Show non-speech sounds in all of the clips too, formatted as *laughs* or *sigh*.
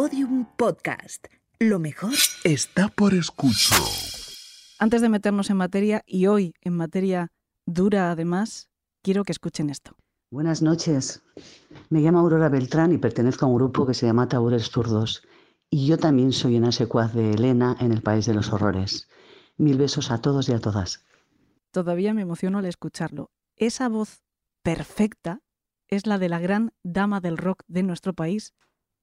Podium Podcast. Lo mejor está por escuchar. Antes de meternos en materia, y hoy en materia dura además, quiero que escuchen esto. Buenas noches. Me llamo Aurora Beltrán y pertenezco a un grupo que se llama Taúres Zurdos. Y yo también soy una secuaz de Elena en el País de los Horrores. Mil besos a todos y a todas. Todavía me emociono al escucharlo. Esa voz perfecta es la de la gran dama del rock de nuestro país,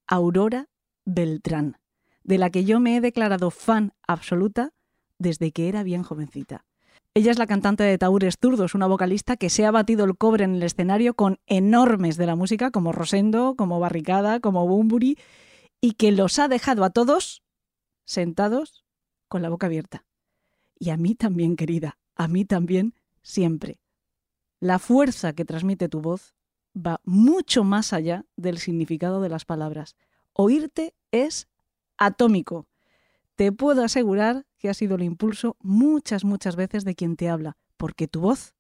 Aurora Beltrán, de la que yo me he declarado fan absoluta desde que era bien jovencita. Ella es la cantante de Taúres Zurdos, una vocalista que se ha batido el cobre en el escenario con enormes de la música como Rosendo, como Barricada, como Bumburi, y que los ha dejado a todos sentados con la boca abierta. Y a mí también, querida, a mí también, siempre. La fuerza que transmite tu voz va mucho más allá del significado de las palabras. Oírte es atómico. Te puedo asegurar que ha sido el impulso muchas, muchas veces de quien te habla, porque tu voz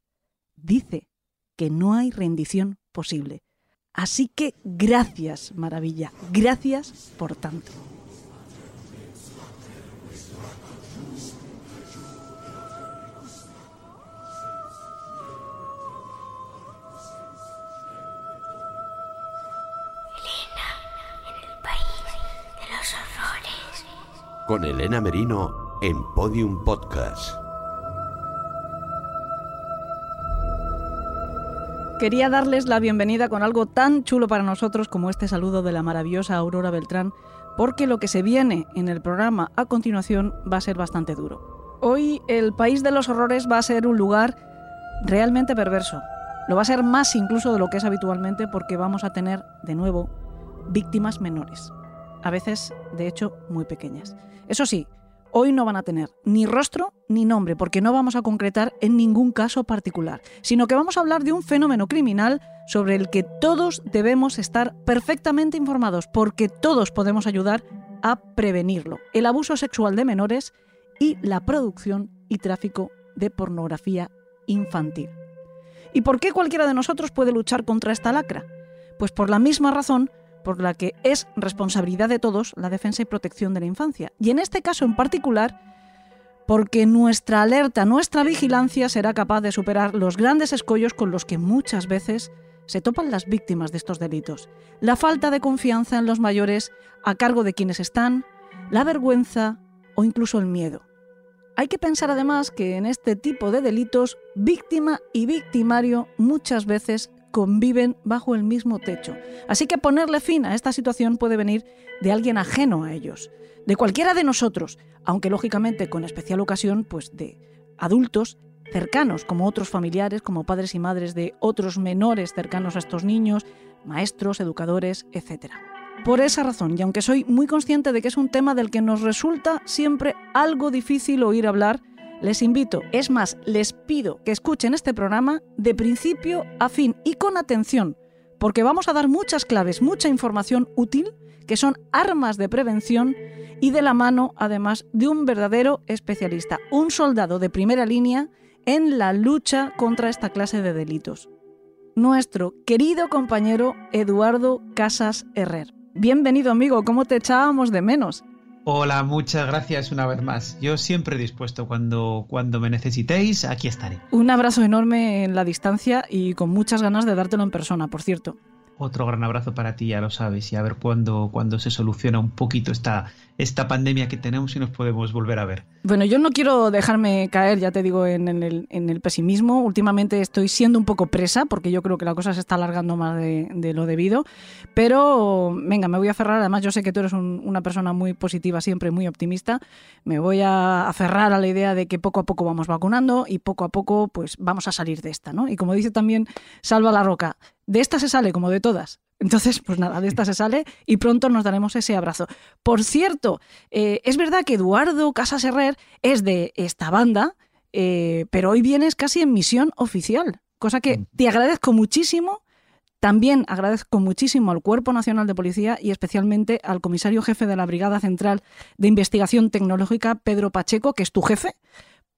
dice que no hay rendición posible. Así que gracias, maravilla, gracias por tanto. Con Elena Merino en Podium Podcast. Quería darles la bienvenida con algo tan chulo para nosotros como este saludo de la maravillosa Aurora Beltrán, porque lo que se viene en el programa a continuación va a ser bastante duro. Hoy el país de los horrores va a ser un lugar realmente perverso. Lo va a ser más incluso de lo que es habitualmente porque vamos a tener, de nuevo, víctimas menores. A veces, de hecho, muy pequeñas. Eso sí, hoy no van a tener ni rostro ni nombre, porque no vamos a concretar en ningún caso particular, sino que vamos a hablar de un fenómeno criminal sobre el que todos debemos estar perfectamente informados, porque todos podemos ayudar a prevenirlo. El abuso sexual de menores y la producción y tráfico de pornografía infantil. ¿Y por qué cualquiera de nosotros puede luchar contra esta lacra? Pues por la misma razón por la que es responsabilidad de todos la defensa y protección de la infancia. Y en este caso en particular, porque nuestra alerta, nuestra vigilancia será capaz de superar los grandes escollos con los que muchas veces se topan las víctimas de estos delitos. La falta de confianza en los mayores a cargo de quienes están, la vergüenza o incluso el miedo. Hay que pensar además que en este tipo de delitos, víctima y victimario muchas veces conviven bajo el mismo techo. Así que ponerle fin a esta situación puede venir de alguien ajeno a ellos, de cualquiera de nosotros, aunque lógicamente con especial ocasión pues de adultos cercanos, como otros familiares, como padres y madres de otros menores cercanos a estos niños, maestros, educadores, etc. Por esa razón, y aunque soy muy consciente de que es un tema del que nos resulta siempre algo difícil oír hablar, les invito, es más, les pido que escuchen este programa de principio a fin y con atención, porque vamos a dar muchas claves, mucha información útil, que son armas de prevención y de la mano, además, de un verdadero especialista, un soldado de primera línea en la lucha contra esta clase de delitos. Nuestro querido compañero Eduardo Casas Herrer. Bienvenido amigo, ¿cómo te echábamos de menos? Hola, muchas gracias una vez más. Yo siempre dispuesto cuando, cuando me necesitéis, aquí estaré. Un abrazo enorme en la distancia y con muchas ganas de dártelo en persona, por cierto. Otro gran abrazo para ti, ya lo sabes, y a ver cuándo, cuándo se soluciona un poquito esta, esta pandemia que tenemos y nos podemos volver a ver. Bueno, yo no quiero dejarme caer, ya te digo, en, el, pesimismo. Últimamente estoy siendo un poco presa porque yo creo que la cosa se está alargando más de, lo debido. Pero venga, me voy a aferrar. Además, yo sé que tú eres una persona muy positiva, siempre muy optimista. Me voy a aferrar a la idea de que poco a poco vamos vacunando y poco a poco pues vamos a salir de esta, ¿no? Y como dice también Salva la Roca, de esta se sale como de todas. Entonces, pues nada, de esta se sale y pronto nos daremos ese abrazo. Por cierto, eh, es verdad que Eduardo Casas Herrer es de esta banda, eh, pero hoy vienes casi en misión oficial, cosa que mm. te agradezco muchísimo. También agradezco muchísimo al Cuerpo Nacional de Policía y especialmente al comisario jefe de la Brigada Central de Investigación Tecnológica, Pedro Pacheco, que es tu jefe,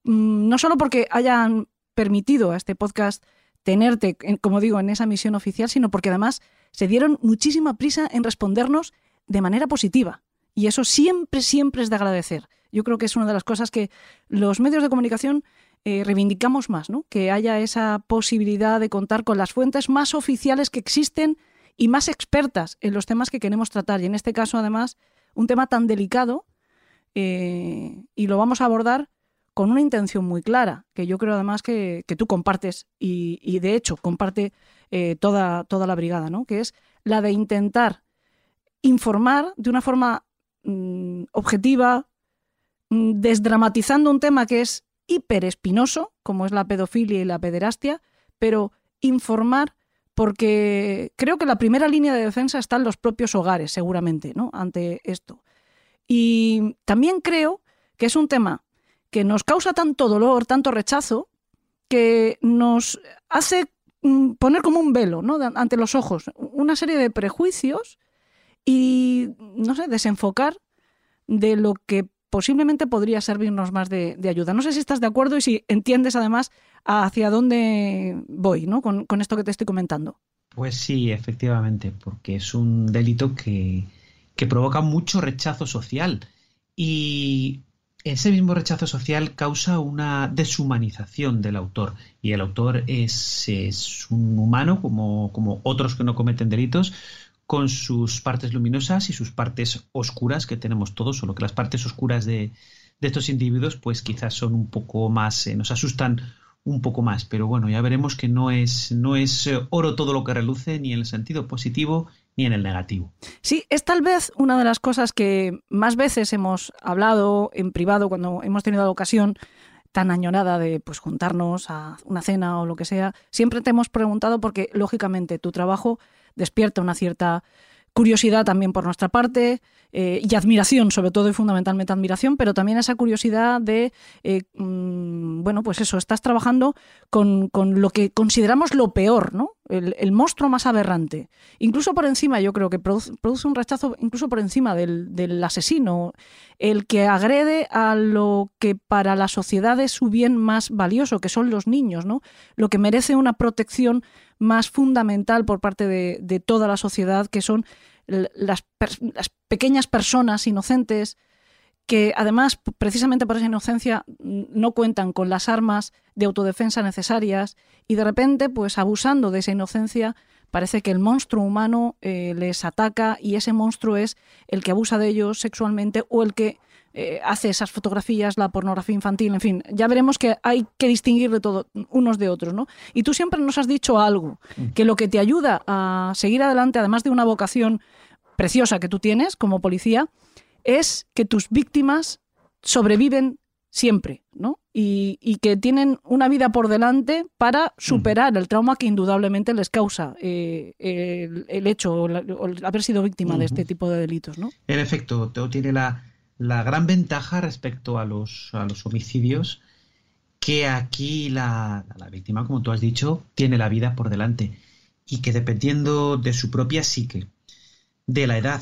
mm, no solo porque hayan permitido a este podcast tenerte, como digo, en esa misión oficial, sino porque además se dieron muchísima prisa en respondernos de manera positiva. Y eso siempre, siempre es de agradecer. Yo creo que es una de las cosas que los medios de comunicación eh, reivindicamos más, ¿no? Que haya esa posibilidad de contar con las fuentes más oficiales que existen y más expertas en los temas que queremos tratar. Y en este caso, además, un tema tan delicado eh, y lo vamos a abordar con una intención muy clara, que yo creo además que, tú compartes y, de hecho comparte eh, toda, toda la brigada, ¿no? que es la de intentar informar de una forma mm, objetiva, mm, desdramatizando un tema que es hiperespinoso, como es la pedofilia y la pederastia, pero informar porque creo que la primera línea de defensa está en los propios hogares, seguramente, ¿no? ante esto. Y también creo que es un tema que nos causa tanto dolor, tanto rechazo, que nos hace mm, poner como un velo ¿no? ante los ojos una serie de prejuicios y, no sé, desenfocar de lo que posiblemente podría servirnos más de, ayuda. No sé si estás de acuerdo y si entiendes además hacia dónde voy ¿no? con, con esto que te estoy comentando. Pues sí, efectivamente, porque es un delito que, que provoca mucho rechazo social y ese mismo rechazo social causa una deshumanización del autor y el autor es, un humano como, otros que no cometen delitos con sus partes luminosas y sus partes oscuras que tenemos todos, solo que las partes oscuras de, de estos individuos pues quizás son un poco más, eh, nos asustan un poco más, pero bueno, ya veremos que no es, no es eh, oro todo lo que reluce, ni en el sentido positivo ni en el negativo. Sí, es tal vez una de las cosas que más veces hemos hablado en privado cuando hemos tenido la ocasión tan añorada de pues juntarnos a una cena o lo que sea. Siempre te hemos preguntado porque lógicamente tu trabajo despierta una cierta curiosidad también por nuestra parte eh, y admiración, sobre todo y fundamentalmente admiración, pero también esa curiosidad de, eh, mm, bueno, pues eso, estás trabajando con, lo que consideramos lo peor, ¿no? El, monstruo más aberrante. Incluso por encima, yo creo que produce, un rechazo incluso por encima del, del, asesino, el que agrede a lo que para la sociedad es su bien más valioso, que son los niños, ¿no? Lo que merece una protección más fundamental por parte de, toda la sociedad, que son las, las, pequeñas personas inocentes que además, precisamente por esa inocencia, no cuentan con las armas de autodefensa necesarias y de repente, pues abusando de esa inocencia, parece que el monstruo humano eh, les ataca y ese monstruo es el que abusa de ellos sexualmente o el que eh, hace esas fotografías, la pornografía infantil, en fin, ya veremos que hay que distinguir de todo unos de otros, ¿no? Y tú siempre nos has dicho algo, mm. que lo que te ayuda a seguir adelante, además de una vocación preciosa que tú tienes como policía, es que tus víctimas sobreviven siempre, ¿no? Y, que tienen una vida por delante para superar el trauma que indudablemente les causa eh, el, hecho o, haber sido víctima de este tipo de delitos, ¿no? En efecto, tiene la, la gran ventaja respecto a los, a los homicidios que aquí la, la, víctima, como tú has dicho, tiene la vida por delante y que dependiendo de su propia psique, de la edad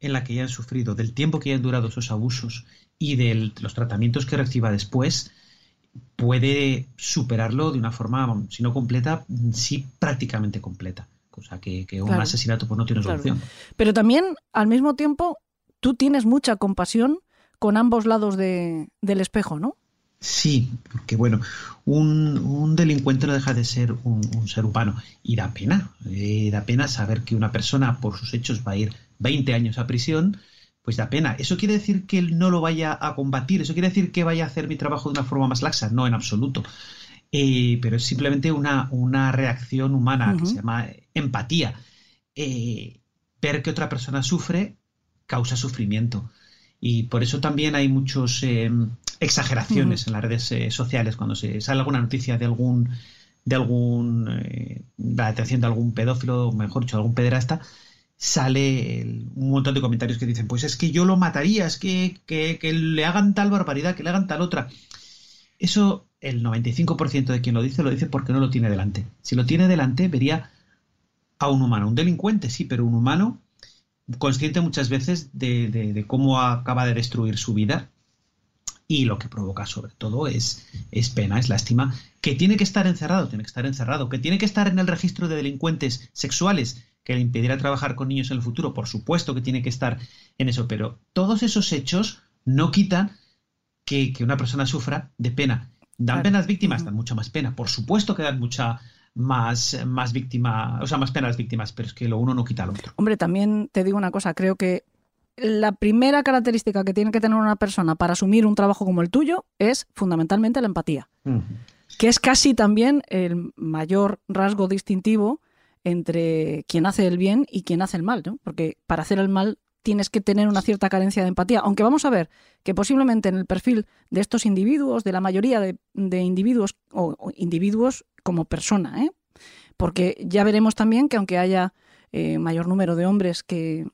en la que hayan sufrido, del tiempo que hayan durado esos abusos y de los tratamientos que reciba después, puede superarlo de una forma, si no completa, sí prácticamente completa. Cosa que, que un asesinato pues, no tiene solución. Pero también, al mismo tiempo, tú tienes mucha compasión con ambos lados del espejo, ¿no? Sí, porque bueno, un, delincuente no deja de ser un, ser humano y da pena, eh, da pena saber que una persona por sus hechos va a ir 20 años a prisión, pues da pena. ¿Eso quiere decir que él no lo vaya a combatir? ¿Eso quiere decir que vaya a hacer mi trabajo de una forma más laxa? No, en absoluto. Eh, pero es simplemente una, una reacción humana que se llama empatía. Eh, ver que otra persona sufre causa sufrimiento. Y por eso también hay muchas eh, exageraciones en las redes eh, sociales cuando se sale alguna noticia de algún de algún eh, la detención de algún pedófilo, mejor dicho, algún pederasta, sale un montón de comentarios que dicen, pues es que yo lo mataría, es que, que, que le hagan tal barbaridad, que le hagan tal otra. Eso, el 95% de quien lo dice, lo dice porque no lo tiene delante. Si lo tiene delante, vería a un humano, un delincuente, sí, pero un humano consciente muchas veces de, cómo acaba de destruir su vida y lo que provoca sobre todo es, es pena, es lástima, que tiene que estar encerrado, tiene que estar encerrado, que tiene que estar en el registro de delincuentes sexuales, que le impidiera trabajar con niños en el futuro, por supuesto que tiene que estar en eso, pero todos esos hechos no quitan que, una persona sufra de pena. ¿Dan pena las víctimas? Dan mucha más pena. Por supuesto que dan mucha más, más víctima, o sea, más pena las víctimas, pero es que lo uno no quita lo otro. Hombre, también te digo una cosa, creo que la primera característica que tiene que tener una persona para asumir un trabajo como el tuyo es fundamentalmente la empatía, que es casi también el mayor rasgo distintivo entre quien hace el bien y quien hace el mal, ¿no? Porque para hacer el mal tienes que tener una cierta carencia de empatía, aunque vamos a ver que posiblemente en el perfil de estos individuos, de la mayoría de, individuos o, individuos como persona, ¿eh? porque ya veremos también que aunque haya eh, mayor número de hombres que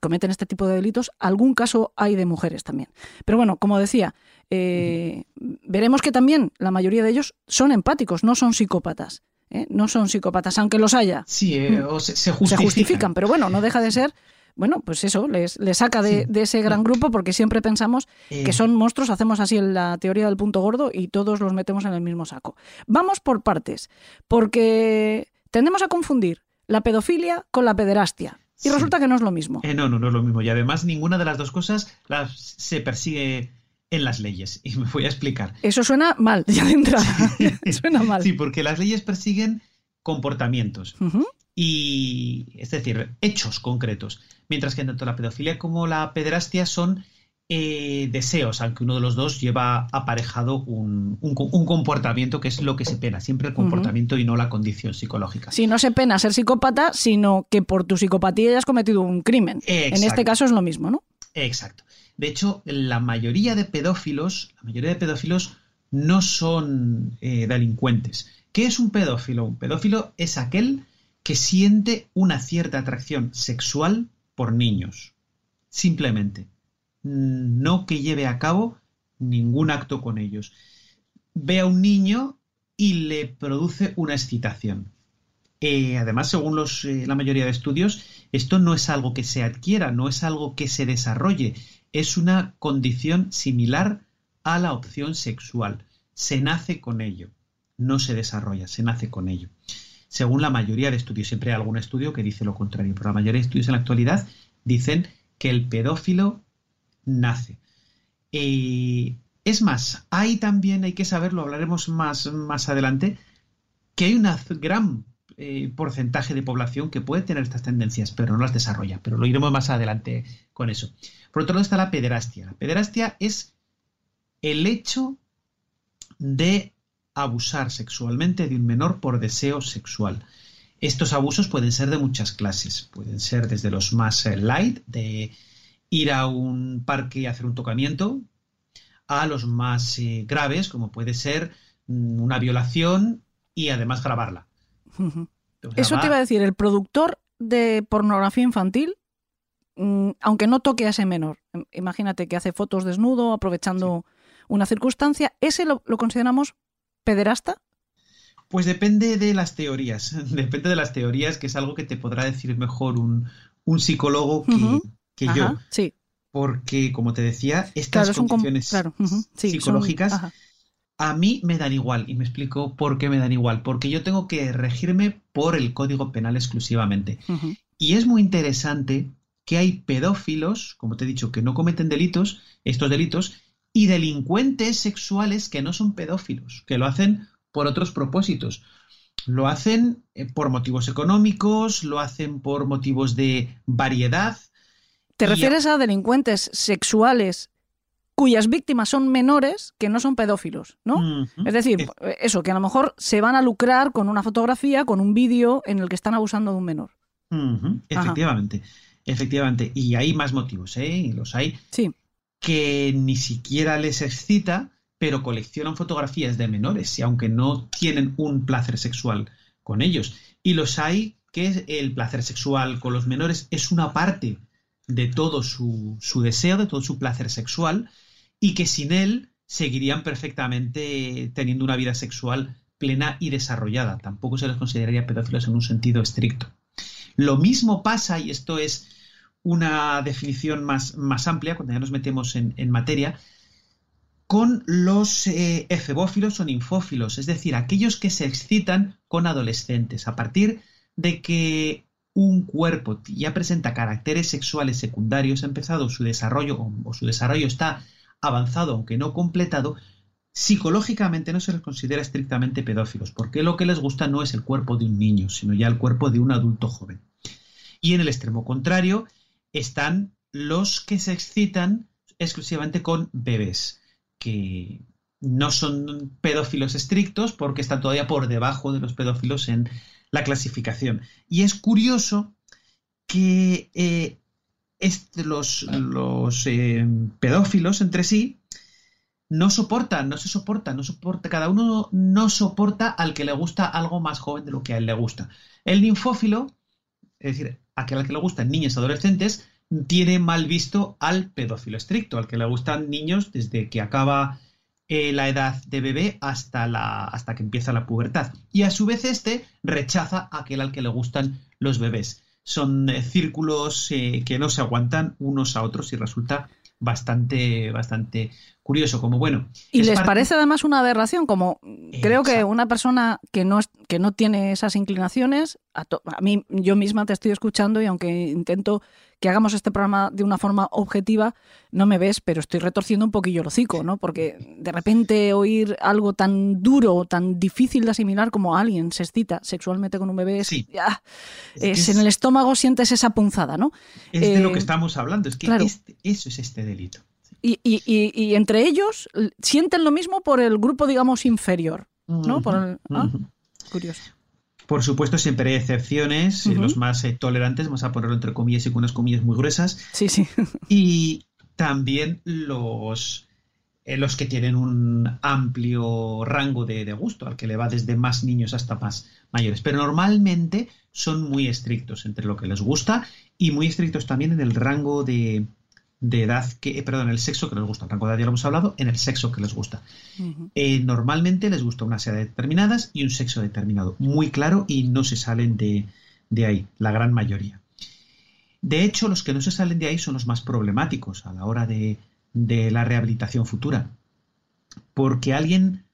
cometen este tipo de delitos, algún caso hay de mujeres también. Pero bueno, como decía, eh, veremos que también la mayoría de ellos son empáticos, no son psicópatas. ¿eh? No son psicópatas, aunque los haya. Sí, eh, mm. se, justifican. pero bueno, no deja de ser bueno, pues eso, les, saca de, ese gran grupo porque siempre pensamos que son monstruos, hacemos así en la teoría del punto gordo y todos los metemos en el mismo saco. Vamos por partes, porque tendemos a confundir la pedofilia con la pederastia. Y resulta que no es lo mismo. Eh, no, no, no es lo mismo. Y además ninguna de las dos cosas las, se persigue en las leyes. Y me voy a explicar. Eso suena mal, *laughs* ya de entrada. suena mal. Sí, porque las leyes persiguen comportamientos. Y, es decir, hechos concretos. Mientras que tanto la pedofilia como la pederastia son eh, deseos, aunque uno de los dos lleva aparejado un, comportamiento que es lo que se pena, siempre el comportamiento y no la condición psicológica. Sí, no se pena ser psicópata, sino que por tu psicopatía hayas cometido un crimen. En este caso es lo mismo, ¿no? Exacto. De hecho, la mayoría de pedófilos, la mayoría de pedófilos no son eh, delincuentes. ¿Qué es un pedófilo? Un pedófilo es aquel que siente una cierta atracción sexual por niños. Simplemente no que lleve a cabo ningún acto con ellos. Ve a un niño y le produce una excitación. Eh, además, según eh, la mayoría de estudios, esto no es algo que se adquiera, no es algo que se desarrolle, es una condición similar a la opción sexual. Se nace con ello, no se desarrolla, se nace con ello. Según la mayoría de estudios, siempre hay algún estudio que dice lo contrario, pero la mayoría de estudios en la actualidad dicen que el pedófilo nace. Eh, es más, hay también, hay que saberlo, hablaremos más, más adelante, que hay un gran eh, porcentaje de población que puede tener estas tendencias, pero no las desarrolla. Pero lo iremos más adelante con eso. Por otro lado está la pederastia. La pederastia es el hecho de abusar sexualmente de un menor por deseo sexual. Estos abusos pueden ser de muchas clases. Pueden ser desde los más eh, light, de ir a un parque y hacer un tocamiento, a los más eh, graves, como puede ser mm, una violación y además grabarla. Eso te iba a decir, el productor de pornografía infantil, mm, aunque no toque a ese menor, imagínate que hace fotos desnudo aprovechando una circunstancia, ¿ese lo, consideramos pederasta? Pues depende de las teorías, *laughs* depende de las teorías, que es algo que te podrá decir mejor un, psicólogo que, que yo. Sí. Porque, como te decía, estas condiciones psicológicas a mí me dan igual. Y me explico por qué me dan igual. Porque yo tengo que regirme por el Código Penal exclusivamente. Y es muy interesante que hay pedófilos, como te he dicho, que no cometen delitos, estos delitos, y delincuentes sexuales que no son pedófilos, que lo hacen por otros propósitos. Lo hacen eh, por motivos económicos, lo hacen por motivos de variedad, ¿Te refieres a delincuentes sexuales cuyas víctimas son menores que no son pedófilos, ¿no? Es decir, eso, que a lo mejor se van a lucrar con una fotografía, con un vídeo en el que están abusando de un menor. Efectivamente, efectivamente. Y hay más motivos, ¿eh? Los hay. Sí. Que ni siquiera les excita, pero coleccionan fotografías de menores, y aunque no tienen un placer sexual con ellos. Y los hay que el placer sexual con los menores es una parte de todo su, deseo, de todo su placer sexual, y que sin él seguirían perfectamente teniendo una vida sexual plena y desarrollada. Tampoco se les consideraría pedófilos en un sentido estricto. Lo mismo pasa, y esto es una definición más, más amplia, cuando ya nos metemos en, materia, con los eh, efebófilos o ninfófilos, es decir, aquellos que se excitan con adolescentes. A partir de que un cuerpo ya presenta caracteres sexuales secundarios, ha empezado su desarrollo o su desarrollo está avanzado aunque no completado, psicológicamente no se les considera estrictamente pedófilos, porque lo que les gusta no es el cuerpo de un niño, sino ya el cuerpo de un adulto joven. Y en el extremo contrario están los que se excitan exclusivamente con bebés, que no son pedófilos estrictos porque están todavía por debajo de los pedófilos en la clasificación. Y es curioso que eh, los, los eh, pedófilos entre sí no soportan, no se soportan, no soporta, cada uno no soporta al que le gusta algo más joven de lo que a él le gusta. El linfófilo, es decir, aquel que le gustan niños adolescentes, tiene mal visto al pedófilo estricto, al que le gustan niños desde que acaba eh, la edad de bebé hasta, la, hasta que empieza la pubertad. Y a su vez este rechaza aquel al que le gustan los bebés. Son eh, círculos eh, que no se aguantan unos a otros y resulta bastante, bastante curioso, como bueno. Y les parece además una aberración, como creo que una persona que no, que no tiene esas inclinaciones, a, a, mí yo misma te estoy escuchando y aunque intento que hagamos este programa de una forma objetiva, no me ves, pero estoy retorciendo un poquillo el hocico, ¿no? Porque de repente oír algo tan duro, tan difícil de asimilar como alguien se excita sexualmente con un bebé, sí. ya, es, en el estómago sientes esa punzada, ¿no? Es de lo que estamos hablando, es que claro. este, eso es este delito. Y, y, y, y, entre ellos sienten lo mismo por el grupo, digamos, inferior, ¿no? Uh -huh, por el, ¿ah? uh -huh. Curioso. Por supuesto, siempre hay excepciones, uh -huh. los más eh, tolerantes, vamos a ponerlo entre comillas y con unas comillas muy gruesas. Sí, sí. *laughs* Y también los, eh, los que tienen un amplio rango de, de, gusto, al que le va desde más niños hasta más mayores. Pero normalmente son muy estrictos entre lo que les gusta y muy estrictos también en el rango de, de edad que, eh, perdón, el sexo que les gusta. El rango de edad ya lo hemos hablado, en el sexo que les gusta. Uh -huh. eh, normalmente les gusta unas edades determinadas y un sexo determinado, muy claro y no se salen de, de, ahí, la gran mayoría. De hecho, los que no se salen de ahí son los más problemáticos a la hora de, de la rehabilitación futura. Porque alguien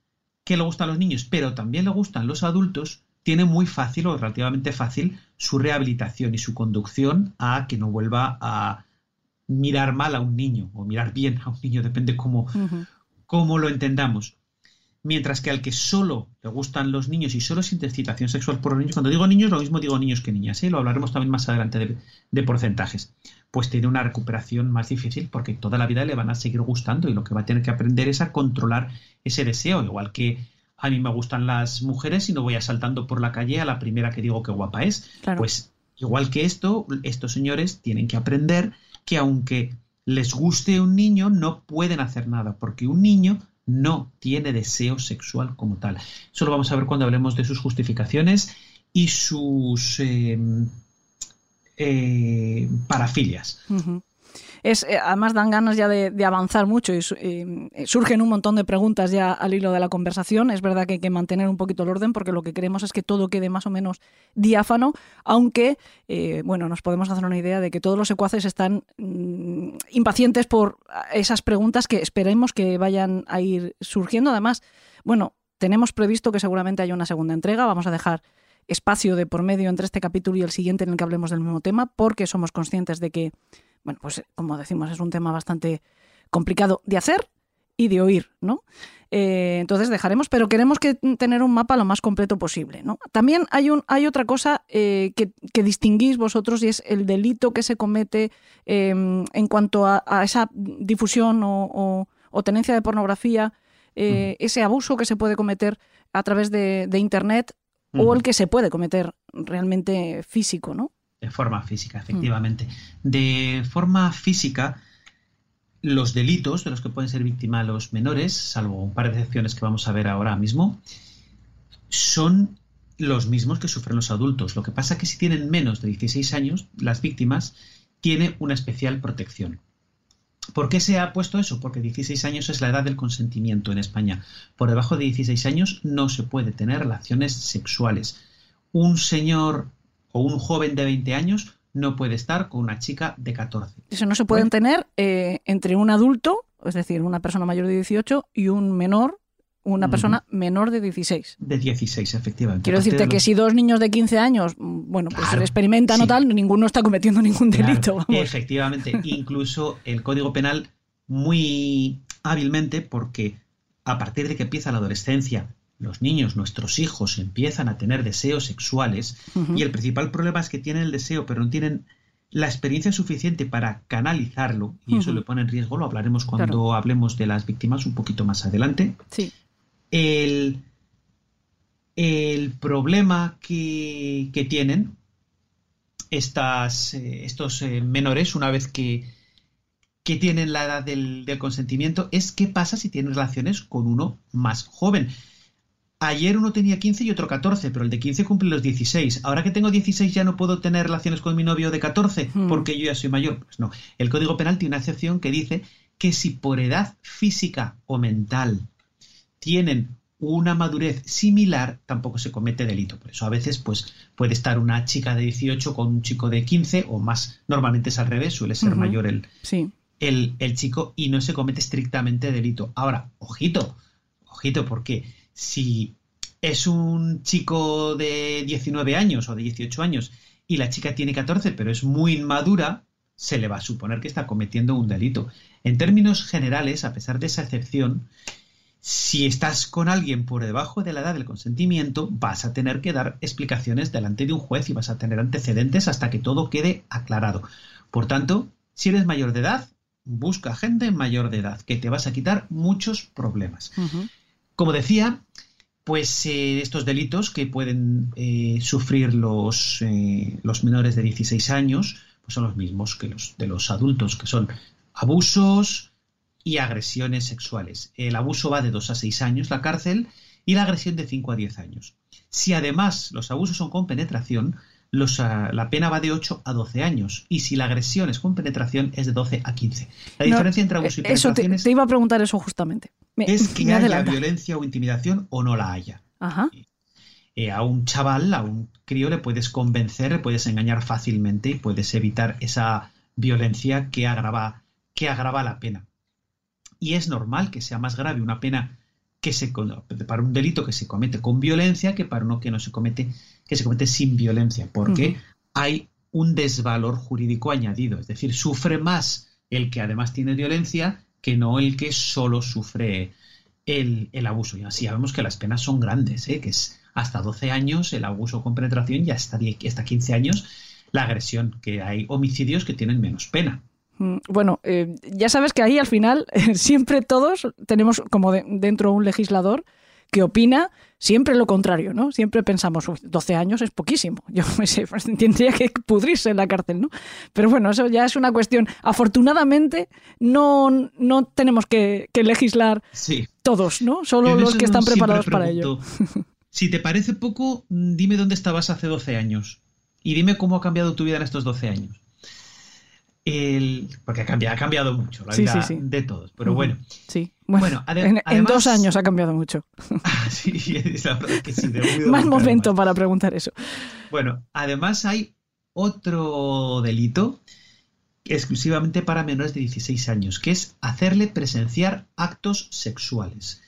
que le gustan los niños, pero también le gustan los adultos, tiene muy fácil o relativamente fácil su rehabilitación y su conducción a que no vuelva a mirar mal a un niño o mirar bien a un niño, depende cómo, uh -huh. cómo lo entendamos. Mientras que al que solo le gustan los niños y solo siente excitación sexual por los niños, cuando digo niños, lo mismo digo niños que niñas, ¿eh? lo hablaremos también más adelante de, de, porcentajes, pues tiene una recuperación más difícil porque toda la vida le van a seguir gustando y lo que va a tener que aprender es a controlar ese deseo, igual que a mí me gustan las mujeres y no voy a saltando por la calle a la primera que digo que guapa es. Claro. Pues igual que esto, estos señores tienen que aprender que aunque les guste un niño, no pueden hacer nada, porque un niño no tiene deseo sexual como tal. Eso lo vamos a ver cuando hablemos de sus justificaciones y sus eh, eh, parafilias. Es, eh, además dan ganas ya de, avanzar mucho y, y, surgen un montón de preguntas ya al hilo de la conversación. Es verdad que hay que mantener un poquito el orden porque lo que queremos es que todo quede más o menos diáfano, aunque, eh, bueno, nos podemos hacer una idea de que todos los secuaces están mmm, impacientes por esas preguntas que esperemos que vayan a ir surgiendo. Además, bueno, tenemos previsto que seguramente haya una segunda entrega. Vamos a dejar espacio de por medio entre este capítulo y el siguiente en el que hablemos del mismo tema porque somos conscientes de que bueno, pues como decimos, es un tema bastante complicado de hacer y de oír, ¿no? Eh, entonces dejaremos, pero queremos que tener un mapa lo más completo posible, ¿no? También hay, un, hay otra cosa eh, que, que, distinguís vosotros y es el delito que se comete eh, en cuanto a, a, esa difusión o, o, o tenencia de pornografía, uh -huh. ese abuso que se puede cometer a través de, de Internet uh -huh. o el que se puede cometer realmente físico, ¿no? De forma física, efectivamente. Mm. De forma física, los delitos de los que pueden ser víctimas los menores, salvo un par de excepciones que vamos a ver ahora mismo, son los mismos que sufren los adultos. Lo que pasa es que si tienen menos de 16 años, las víctimas tienen una especial protección. ¿Por qué se ha puesto eso? Porque 16 años es la edad del consentimiento en España. Por debajo de 16 años no se puede tener relaciones sexuales. Un señor o un joven de 20 años no puede estar con una chica de 14. Eso no se pueden tener eh, entre un adulto, es decir, una persona mayor de 18 y un menor una persona menor de 16. De 16, efectivamente. Quiero decirte que si dos niños de 15 años, mm, bueno, pues se experimentan o tal, ninguno está cometiendo ningún delito. Efectivamente, *laughs* incluso el Código Penal muy hábilmente, porque a partir de que empieza la adolescencia, los niños, nuestros hijos, empiezan a tener deseos sexuales y el principal problema es que tienen el deseo, pero no tienen la experiencia suficiente para canalizarlo, y eso le pone en riesgo, lo hablaremos cuando hablemos de las víctimas un poquito más adelante. Sí. El, el problema que, que tienen estas, eh, estos eh, menores, una vez que, que tienen la edad del, del, consentimiento, es qué pasa si tienen relaciones con uno más joven. Ayer uno tenía 15 y otro 14, pero el de 15 cumple los 16. Ahora que tengo 16 ya no puedo tener relaciones con mi novio de 14 hmm. porque yo ya soy mayor. Pues no. El Código Penal tiene una excepción que dice que si por edad física o mental tienen una madurez similar, tampoco se comete delito. Por eso a veces pues, puede estar una chica de 18 con un chico de 15 o más. Normalmente es al revés, suele ser mayor el, el, el chico y no se comete estrictamente delito. Ahora, ojito, ojito, porque si es un chico de 19 años o de 18 años y la chica tiene 14 pero es muy inmadura, se le va a suponer que está cometiendo un delito. En términos generales, a pesar de esa excepción, si estás con alguien por debajo de la edad del consentimiento, vas a tener que dar explicaciones delante de un juez y vas a tener antecedentes hasta que todo quede aclarado. Por tanto, si eres mayor de edad, busca gente mayor de edad, que te vas a quitar muchos problemas. Como decía, pues eh, estos delitos que pueden eh, sufrir los, eh, los, menores de 16 años, pues son los mismos que los de los adultos, que son abusos y agresiones sexuales. El abuso va de 2 a 6 años la cárcel y la agresión de 5 a 10 años. Si además los abusos son con penetración, Ah, la pena va de 8 a 12 años. Y si la agresión es con penetración, es de 12 a 15. La diferencia entre abuso y penetración eso te, iba a preguntar eso justamente. es que haya violencia o intimidación o no la haya. Ajá. Eh, a un chaval, a un crío, le puedes convencer, le puedes engañar fácilmente y puedes evitar esa violencia que agrava, que agrava la pena. Y es normal que sea más grave una pena que se para un delito que se comete con violencia que para uno que no se comete que se comete sin violencia, porque hay un desvalor jurídico añadido, es decir, sufre más el que además tiene violencia que no el que solo sufre el, abuso. Y así sabemos que las penas son grandes, ¿eh? que es hasta 12 años el abuso con penetración y hasta, 10, hasta 15 años la agresión, que hay homicidios que tienen menos pena. Mm, bueno, eh, ya sabes que ahí al final *laughs* siempre todos tenemos como dentro un legislador que opina siempre lo contrario, ¿no? Siempre pensamos, 12 años es poquísimo. *laughs* Yo me sé, pues, *laughs* tendría que pudrirse en la cárcel, ¿no? Pero bueno, eso ya es una cuestión. Afortunadamente, no, no tenemos que, legislar todos, ¿no? Solo los que están preparados para ello. Si te parece poco, dime dónde estabas hace 12 años. Y dime cómo ha cambiado tu vida en estos 12 años porque ha cambiado, ha cambiado mucho la vida de todos. Pero bueno. Sí. Bueno, en, dos años ha cambiado mucho. *laughs* Ah, sí, *laughs* es la verdad que sí. *laughs* más momento para preguntar eso. Bueno, además hay otro delito exclusivamente para menores de 16 años, que es hacerle presenciar actos sexuales.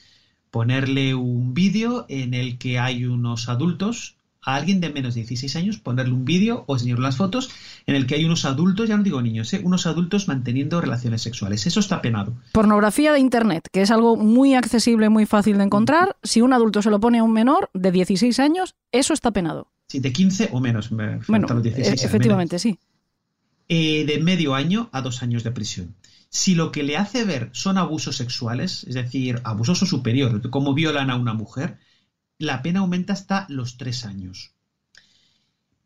Ponerle un vídeo en el que hay unos adultos a alguien de menos de 16 años ponerle un vídeo o enseñarle las fotos en el que hay unos adultos, ya no digo niños, ¿eh? unos adultos manteniendo relaciones sexuales. Eso está penado. Pornografía de Internet, que es algo muy accesible, muy fácil de encontrar. Si un adulto se lo pone a un menor de 16 años, eso está penado. Sí, de 15 o menos. bueno, e- efectivamente, sí. Eh, de medio año a dos años de prisión. Si lo que le hace ver son abusos sexuales, es decir, abusos o superior, como violan a una mujer, la pena aumenta hasta los tres años.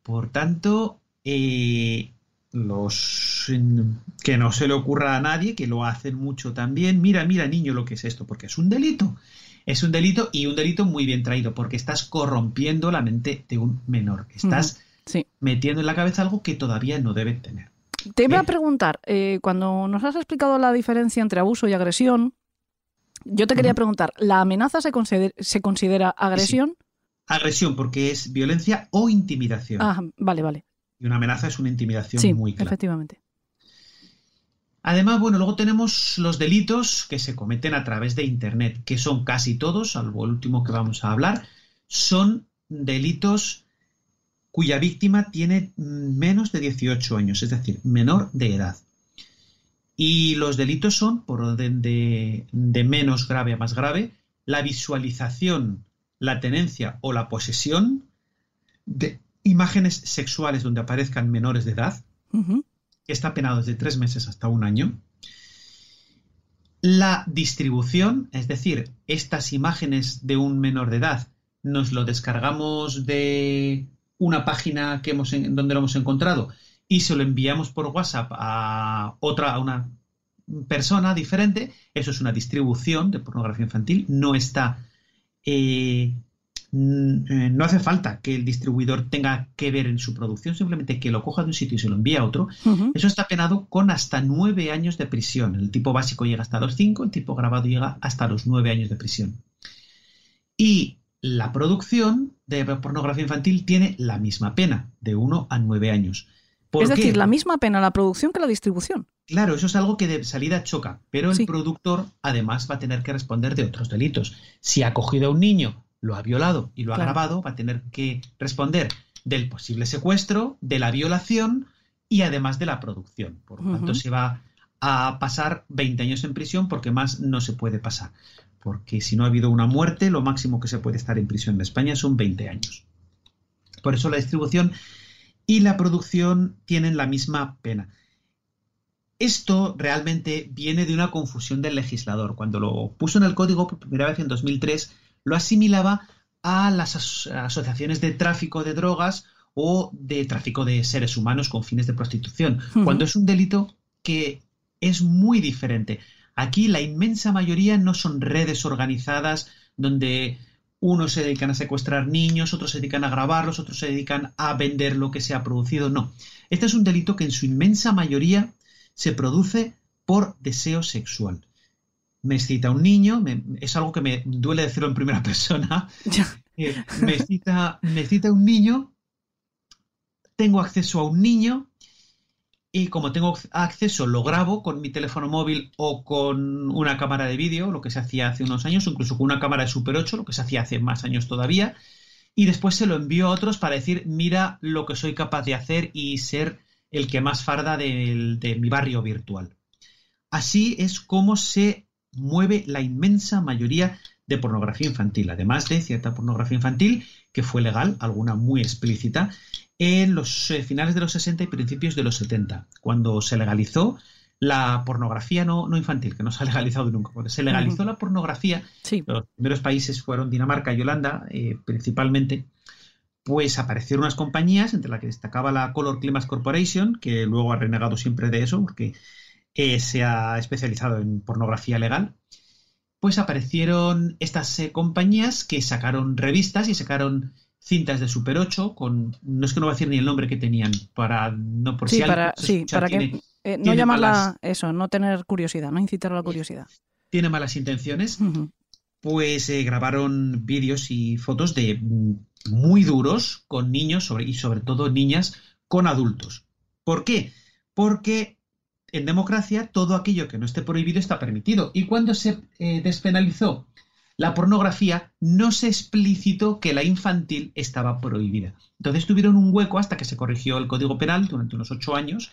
Por tanto, eh, los que no se le ocurra a nadie, que lo hacen mucho también, mira, mira, niño, lo que es esto, porque es un delito. Es un delito y un delito muy bien traído, porque estás corrompiendo la mente de un menor. Estás metiendo en la cabeza algo que todavía no debe tener. Te iba a preguntar, eh, cuando nos has explicado la diferencia entre abuso y agresión, yo te quería preguntar, ¿la amenaza se considera, se considera agresión? Agresión, porque es violencia o intimidación. Ah, vale, vale. Y una amenaza es una intimidación muy clara. Efectivamente. Además, bueno, luego tenemos los delitos que se cometen a través de Internet, que son casi todos, salvo el último que vamos a hablar, son delitos cuya víctima tiene menos de 18 años, es decir, menor de edad. Y los delitos son, por orden de, de menos grave a más grave, la visualización, la tenencia o la posesión de imágenes sexuales donde aparezcan menores de edad, que está penado desde tres meses hasta un año. La distribución, es decir, estas imágenes de un menor de edad, nos lo descargamos de una página que hemos donde lo hemos encontrado y se lo enviamos por WhatsApp a otra, a una persona diferente, eso es una distribución de pornografía infantil, no está eh, eh, no hace falta que el distribuidor tenga que ver en su producción, simplemente que lo coja de un sitio y se lo envíe a otro. Eso está penado con hasta nueve años de prisión. El tipo básico llega hasta los cinco, el tipo grabado llega hasta los nueve años de prisión. Y la producción de pornografía infantil tiene la misma pena, de uno a nueve años. Es decir, la misma pena la producción que la distribución. Claro, eso es algo que de salida choca, pero el productor además va a tener que responder de otros delitos. Si ha cogido a un niño lo ha violado y lo ha grabado, va a tener que responder del posible secuestro, de la violación y además de la producción. Por lo tanto, se va a pasar 20 años en prisión porque más no se puede pasar. Porque si no ha habido una muerte, lo máximo que se puede estar en prisión en España son 20 años. Por eso la distribución y la producción tienen la misma pena. Esto realmente viene de una confusión del legislador. Cuando lo puso en el código por primera vez en 2003, lo asimilaba a las asociaciones de tráfico de drogas o de tráfico de seres humanos con fines de prostitución, cuando es un delito que es muy diferente. Aquí la inmensa mayoría no son redes organizadas donde unos se dedican a secuestrar niños, otros se dedican a grabarlos, otros se dedican a vender lo que se ha producido. No, este es un delito que en su inmensa mayoría se produce por deseo sexual. Me cita un niño, es algo que me duele decirlo en primera *laughs* persona, eh, me, cita, me cita un niño, tengo acceso a un niño y como tengo acceso lo grabo con mi teléfono móvil o con una cámara de vídeo, lo que se hacía hace unos años, incluso con una cámara de Super 8, lo que se hacía hace más años todavía, y después se lo envío a otros para decir, mira lo que soy capaz de hacer y ser el que más farda de mi barrio virtual. Así es como se mueve la inmensa mayoría de pornografía infantil, además de cierta pornografía infantil que fue legal, alguna muy explícita, en los eh, finales de los 60 y principios de los 70, cuando se legalizó la pornografía no, no infantil, que no se ha legalizado nunca. Cuando se legalizó la pornografía, los primeros países fueron Dinamarca y Holanda, eh, principalmente, pues aparecieron unas compañías, entre las que destacaba la Color Climax Corporation, que luego ha renegado siempre de eso, porque se ha especializado en pornografía legal, pues aparecieron estas eh, compañías que sacaron revistas y sacaron cintas de Super 8 con no es que no voy a decir ni el nombre que tenían para no por sí, si para, sí, para que eh, no llamarla eso, no tener curiosidad, no incitar a la curiosidad. Tiene malas intenciones. Pues eh, grabaron vídeos y fotos de mm, muy duros con niños sobre, y sobre todo niñas con adultos. ¿Por qué? Porque en democracia todo aquello que no esté prohibido está permitido. Y cuando se eh, despenalizó la pornografía, no se explicitó que la infantil estaba prohibida. Entonces tuvieron un hueco hasta que se corrigió el Código Penal durante unos ocho años,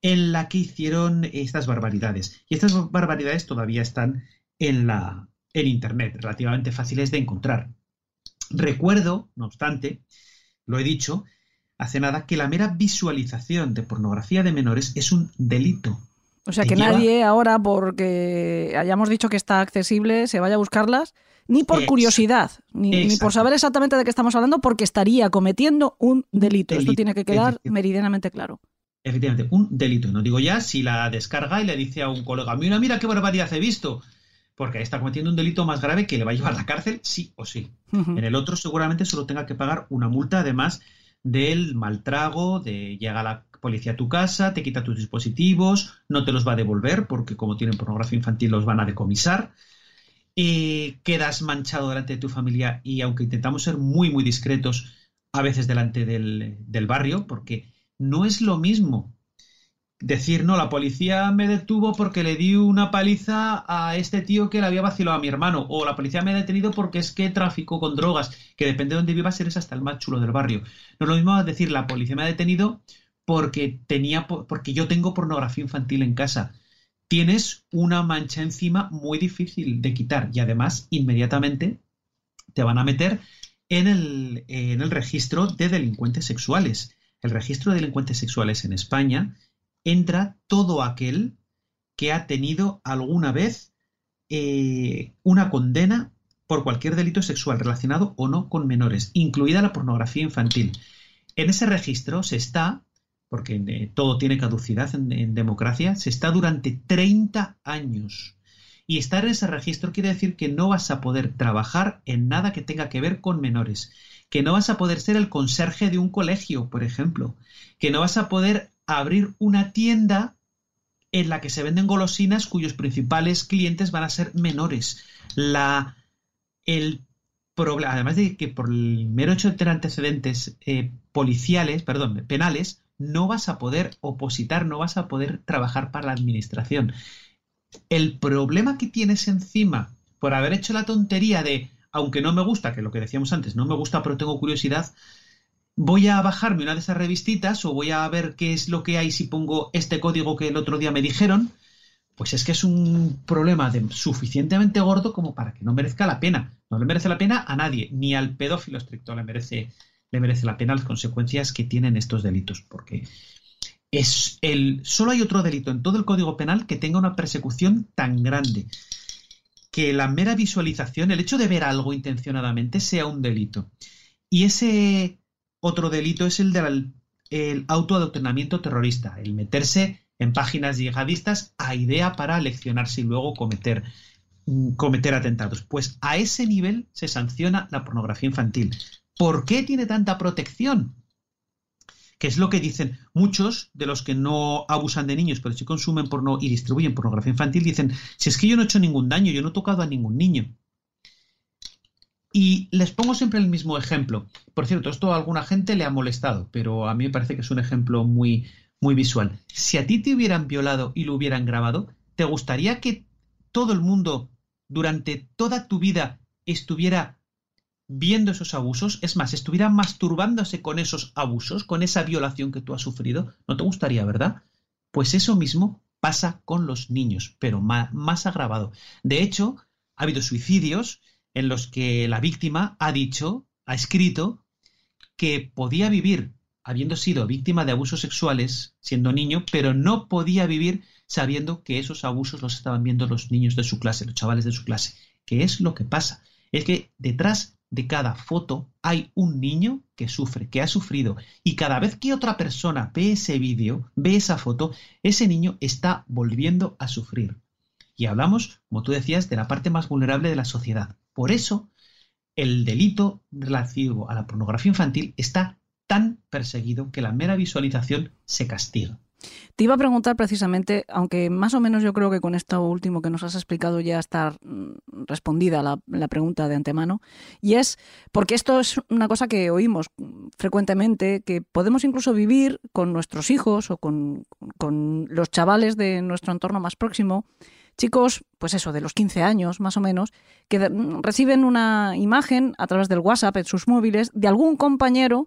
en la que hicieron estas barbaridades. Y estas barbaridades todavía están en, la, en Internet, relativamente fáciles de encontrar. Recuerdo, no obstante, lo he dicho, hace nada que la mera visualización de pornografía de menores es un delito. O sea, que nadie ahora, porque hayamos dicho que está accesible, se vaya a buscarlas, ni por curiosidad, ni, por saber exactamente de qué estamos hablando, porque estaría cometiendo un delito. Esto tiene que quedar meridianamente claro. Efectivamente, un delito. No digo ya si la descarga y le dice a un colega, mira, mira qué barbaridad he visto, porque ahí está cometiendo un delito más grave que le va a llevar a la cárcel, sí o sí. En el otro seguramente solo tenga que pagar una multa, además del maltrago, de llega la policía a tu casa, te quita tus dispositivos, no te los va a devolver porque como tienen pornografía infantil los van a decomisar. y quedas manchado delante de tu familia y aunque intentamos ser muy, muy discretos, a veces delante del, del barrio, porque no es lo mismo decir, no, la policía me detuvo porque le di una paliza a este tío que le había vacilado a mi hermano, o la policía me ha detenido porque es que traficó con drogas, que depende de dónde vivas eres hasta el más chulo del barrio. No es lo mismo decir, la policía me ha detenido porque tenía porque yo tengo pornografía infantil en casa. Tienes una mancha encima muy difícil de quitar y además inmediatamente te van a meter en el, en el registro de delincuentes sexuales. El registro de delincuentes sexuales en España entra todo aquel que ha tenido alguna vez eh, una condena por cualquier delito sexual relacionado o no con menores, incluida la pornografía infantil. En ese registro se está porque eh, todo tiene caducidad en, democracia, se está durante 30 años. Y estar en ese registro quiere decir que no vas a poder trabajar en nada que tenga que ver con menores, que no vas a poder ser el conserje de un colegio, por ejemplo, que no vas a poder abrir una tienda en la que se venden golosinas cuyos principales clientes van a ser menores. La, el problema, además de que por el mero hecho de tener antecedentes eh, policiales, perdón, penales, no vas a poder opositar, no vas a poder trabajar para la administración. El problema que tienes encima por haber hecho la tontería de, aunque no me gusta, que lo que decíamos antes, no me gusta pero tengo curiosidad, voy a bajarme una de esas revistitas o voy a ver qué es lo que hay si pongo este código que el otro día me dijeron, pues es que es un problema de, suficientemente gordo como para que no merezca la pena. No le merece la pena a nadie, ni al pedófilo estricto le merece le merece la pena las consecuencias que tienen estos delitos, porque es el solo hay otro delito en todo el Código Penal que tenga una persecución tan grande que la mera visualización, el hecho de ver algo intencionadamente sea un delito. Y ese otro delito es el del el autoadoctrinamiento terrorista, el meterse en páginas yihadistas a idea para leccionarse y luego cometer cometer atentados. Pues a ese nivel se sanciona la pornografía infantil. ¿Por qué tiene tanta protección? Que es lo que dicen muchos de los que no abusan de niños, pero sí consumen porno y distribuyen pornografía infantil, dicen, si es que yo no he hecho ningún daño, yo no he tocado a ningún niño. Y les pongo siempre el mismo ejemplo. Por cierto, esto a alguna gente le ha molestado, pero a mí me parece que es un ejemplo muy, muy visual. Si a ti te hubieran violado y lo hubieran grabado, ¿te gustaría que todo el mundo durante toda tu vida estuviera viendo esos abusos, es más, estuviera masturbándose con esos abusos, con esa violación que tú has sufrido, no te gustaría, ¿verdad? Pues eso mismo pasa con los niños, pero más, agravado. De hecho, ha habido suicidios en los que la víctima ha dicho, ha escrito, que podía vivir habiendo sido víctima de abusos sexuales siendo niño, pero no podía vivir sabiendo que esos abusos los estaban viendo los niños de su clase, los chavales de su clase. ¿Qué es lo que pasa? Es que detrás de cada foto hay un niño que sufre, que ha sufrido. Y cada vez que otra persona ve ese vídeo, ve esa foto, ese niño está volviendo a sufrir. Y hablamos, como tú decías, de la parte más vulnerable de la sociedad. Por eso, el delito relativo a la pornografía infantil está tan perseguido que la mera visualización se castiga. Te iba a preguntar precisamente, aunque más o menos yo creo que con esto último que nos has explicado ya está mm, respondida la, pregunta de antemano, y es porque esto es una cosa que oímos frecuentemente, que podemos incluso vivir con nuestros hijos o con, con los chavales de nuestro entorno más próximo, chicos, pues eso, de los 15 años más o menos, que mm, reciben una imagen a través del WhatsApp en sus móviles de algún compañero,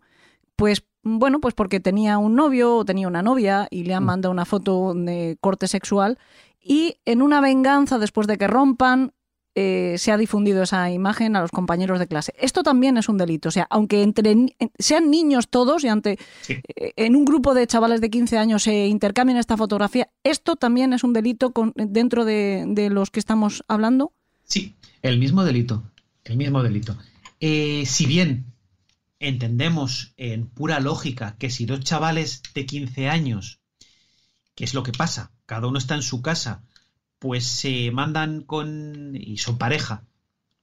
pues bueno, pues porque tenía un novio o tenía una novia y le han mm. mandado una foto de corte sexual y en una venganza después de que rompan eh, se ha difundido esa imagen a los compañeros de clase. Esto también es un delito. O sea, aunque entre, sean niños todos y ante, eh, en un grupo de chavales de 15 años se intercambien esta fotografía, ¿esto también es un delito con, dentro de, de, los que estamos hablando? Sí, el mismo delito. El mismo delito. Eh, si bien entendemos en pura lógica que si dos chavales de 15 años, ¿qué es lo que pasa? Cada uno está en su casa, pues se mandan con... y son pareja.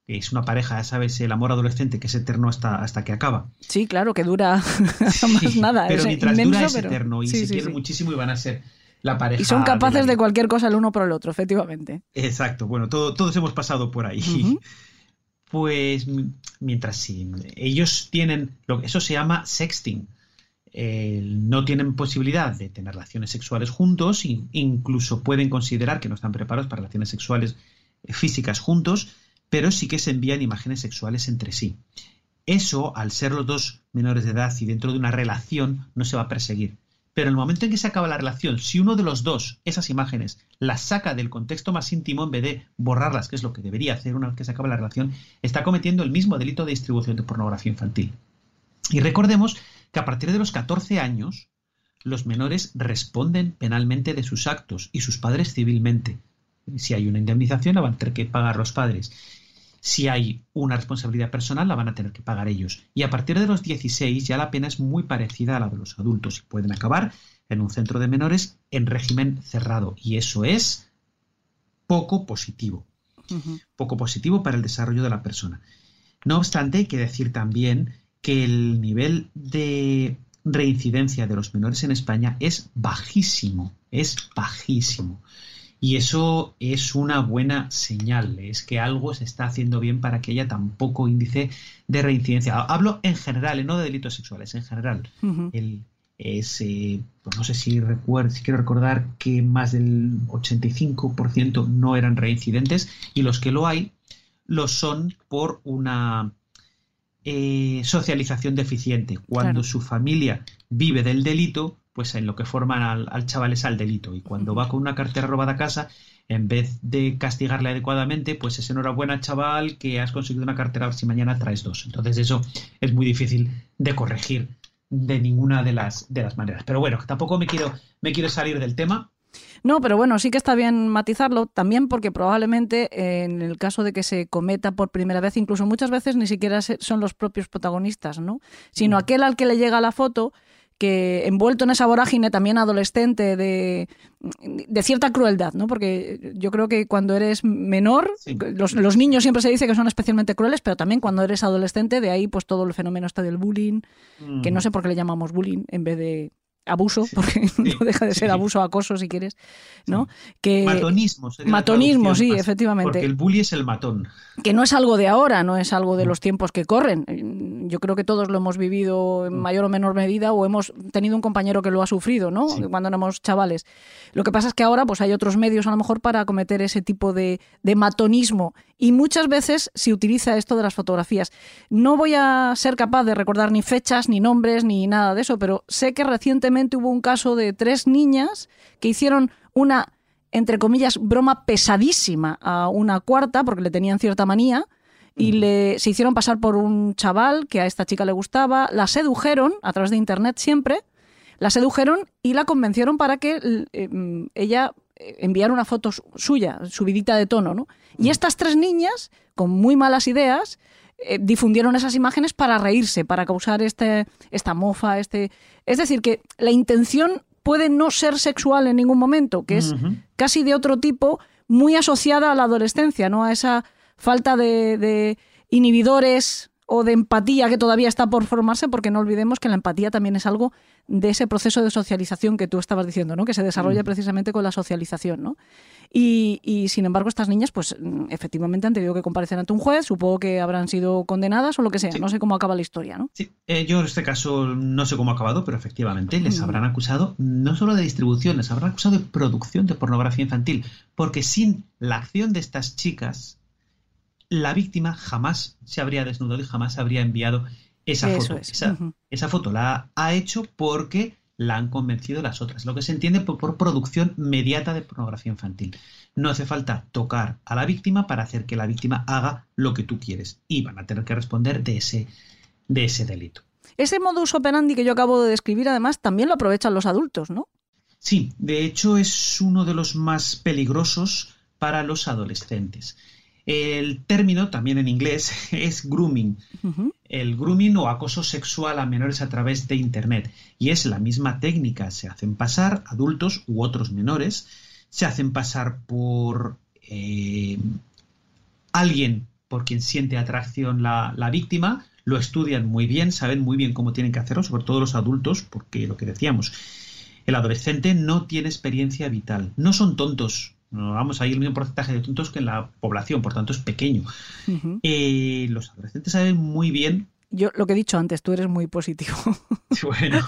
que Es una pareja, ya sabes, el amor adolescente que es eterno hasta, hasta que acaba. Sí, claro, que dura *laughs* más nada. Pero mientras dura es eterno y se quiere muchísimo y van a ser la pareja. Y son capaces de, cualquier cosa el uno por el otro, efectivamente. Exacto, bueno, todos hemos pasado por ahí pues mientras sí, ellos tienen, lo, eso se llama sexting. eh, no tienen posibilidad de tener relaciones sexuales juntos, incluso pueden considerar que no están preparados para relaciones sexuales eh, físicas juntos, pero sí que se envían imágenes sexuales entre sí. Eso, al ser los dos menores de edad y dentro de una relación, no se va a perseguir. Pero en el momento en que se acaba la relación, si uno de los dos esas imágenes las saca del contexto más íntimo en vez de borrarlas, que es lo que debería hacer una vez que se acaba la relación, está cometiendo el mismo delito de distribución de pornografía infantil. Y recordemos que a partir de los 14 años, los menores responden penalmente de sus actos y sus padres civilmente. Si hay una indemnización, la van a tener que pagar los padres. Si hay una responsabilidad personal, la van a tener que pagar ellos. Y a partir de los 16 ya la pena es muy parecida a la de los adultos y pueden acabar en un centro de menores en régimen cerrado. Y eso es poco positivo. Poco positivo para el desarrollo de la persona. No obstante, hay que decir también que el nivel de reincidencia de los menores en España es bajísimo, es bajísimo. Y eso es una buena señal, es que algo se está haciendo bien para que haya tan poco índice de reincidencia. Hablo en general, no de delitos sexuales, en general. el, es, eh, pues no sé si, recuerdo, si quiero recordar que más del 85% no eran reincidentes y los que lo hay lo son por una eh, socialización deficiente. Cuando su familia vive del delito, pues en lo que forman al, chaval es al delito. Y cuando va con una cartera robada a casa, en vez de castigarle adecuadamente, pues es enhorabuena, chaval, que has conseguido una cartera, a ver si mañana traes dos. Entonces eso es muy difícil de corregir de ninguna de las, de las maneras. Pero bueno, tampoco me quiero, me quiero salir del tema. No, pero bueno, sí que está bien matizarlo, también porque probablemente en el caso de que se cometa por primera vez, incluso muchas veces ni siquiera son los propios protagonistas, ¿no? Sino mm. aquel al que le llega la foto que envuelto en esa vorágine también adolescente de, de, cierta crueldad, ¿no? Porque yo creo que cuando eres menor, los, niños siempre se dice que son especialmente crueles, pero también cuando eres adolescente, de ahí pues todo el fenómeno está del bullying, que no mm. sé por qué le llamamos bullying en vez de abuso, porque *laughs* no deja de ser abuso, acoso, si quieres, ¿no? Que, matonismo. Matonismo, sí, efectivamente. Porque el bully es el matón. Que no es algo de ahora, no es algo de los tiempos que corren. Yo creo que todos lo hemos vivido en mm. mayor o menor medida o hemos tenido un compañero que lo ha sufrido, ¿no? Cuando éramos chavales. Lo que pasa es que ahora pues hay otros medios a lo mejor para cometer ese tipo de, de matonismo y muchas veces se utiliza esto de las fotografías. No voy a ser capaz de recordar ni fechas, ni nombres, ni nada de eso, pero sé que recientemente hubo un caso de tres niñas que hicieron una, entre comillas, broma pesadísima a una cuarta, porque le tenían cierta manía, y le, se hicieron pasar por un chaval que a esta chica le gustaba, la sedujeron a través de internet siempre, la sedujeron y la convencieron para que eh, mm, ella eh, enviara una foto suya, subidita de tono, ¿no? Y estas tres niñas, con muy malas ideas, eh, difundieron esas imágenes para reírse, para causar este, esta mofa, este... Es decir, que la intención puede no ser sexual en ningún momento, que es casi de otro tipo, muy asociada a la adolescencia, ¿no? A esa falta de, de inhibidores o de empatía que todavía está por formarse, porque no olvidemos que la empatía también es algo de ese proceso de socialización que tú estabas diciendo, ¿no? que se desarrolla mm. precisamente con la socialización. ¿no? Y, sin embargo, estas niñas, pues mm, efectivamente han tenido que comparecer ante un juez, supongo que habrán sido condenadas o lo que sea, no sé cómo acaba la historia. ¿no? Sí, eh, yo en este caso no sé cómo ha acabado, pero efectivamente les mm. habrán acusado no solo de distribución, les habrán acusado de producción de pornografía infantil, porque sin la acción de estas chicas, la víctima jamás se habría desnudado y jamás habría enviado esa foto. Esa, foto la ha hecho porque la han convencido las otras, lo que se entiende por, producción mediata de pornografía infantil. No hace falta tocar a la víctima para hacer que la víctima haga lo que tú quieres y van a tener que responder de ese, de ese delito. Ese modus operandi que yo acabo de describir, además, también lo aprovechan los adultos, ¿no? Sí, de hecho es uno de los más peligrosos para los adolescentes. El término, también en inglés, *laughs* es grooming. El grooming o acoso sexual a menores a través de Internet. Y es la misma técnica. Se hacen pasar adultos u otros menores. Se hacen pasar por eh, alguien por quien siente atracción la, la víctima. Lo estudian muy bien, saben muy bien cómo tienen que hacerlo, sobre todo los adultos, porque lo que decíamos, el adolescente no tiene experiencia vital. No son tontos, vamos, hay el mismo porcentaje de tontos que en la población, por tanto es pequeño. Eh, los adolescentes saben muy bien Yo lo que he dicho antes, tú eres muy positivo. *laughs* Bueno,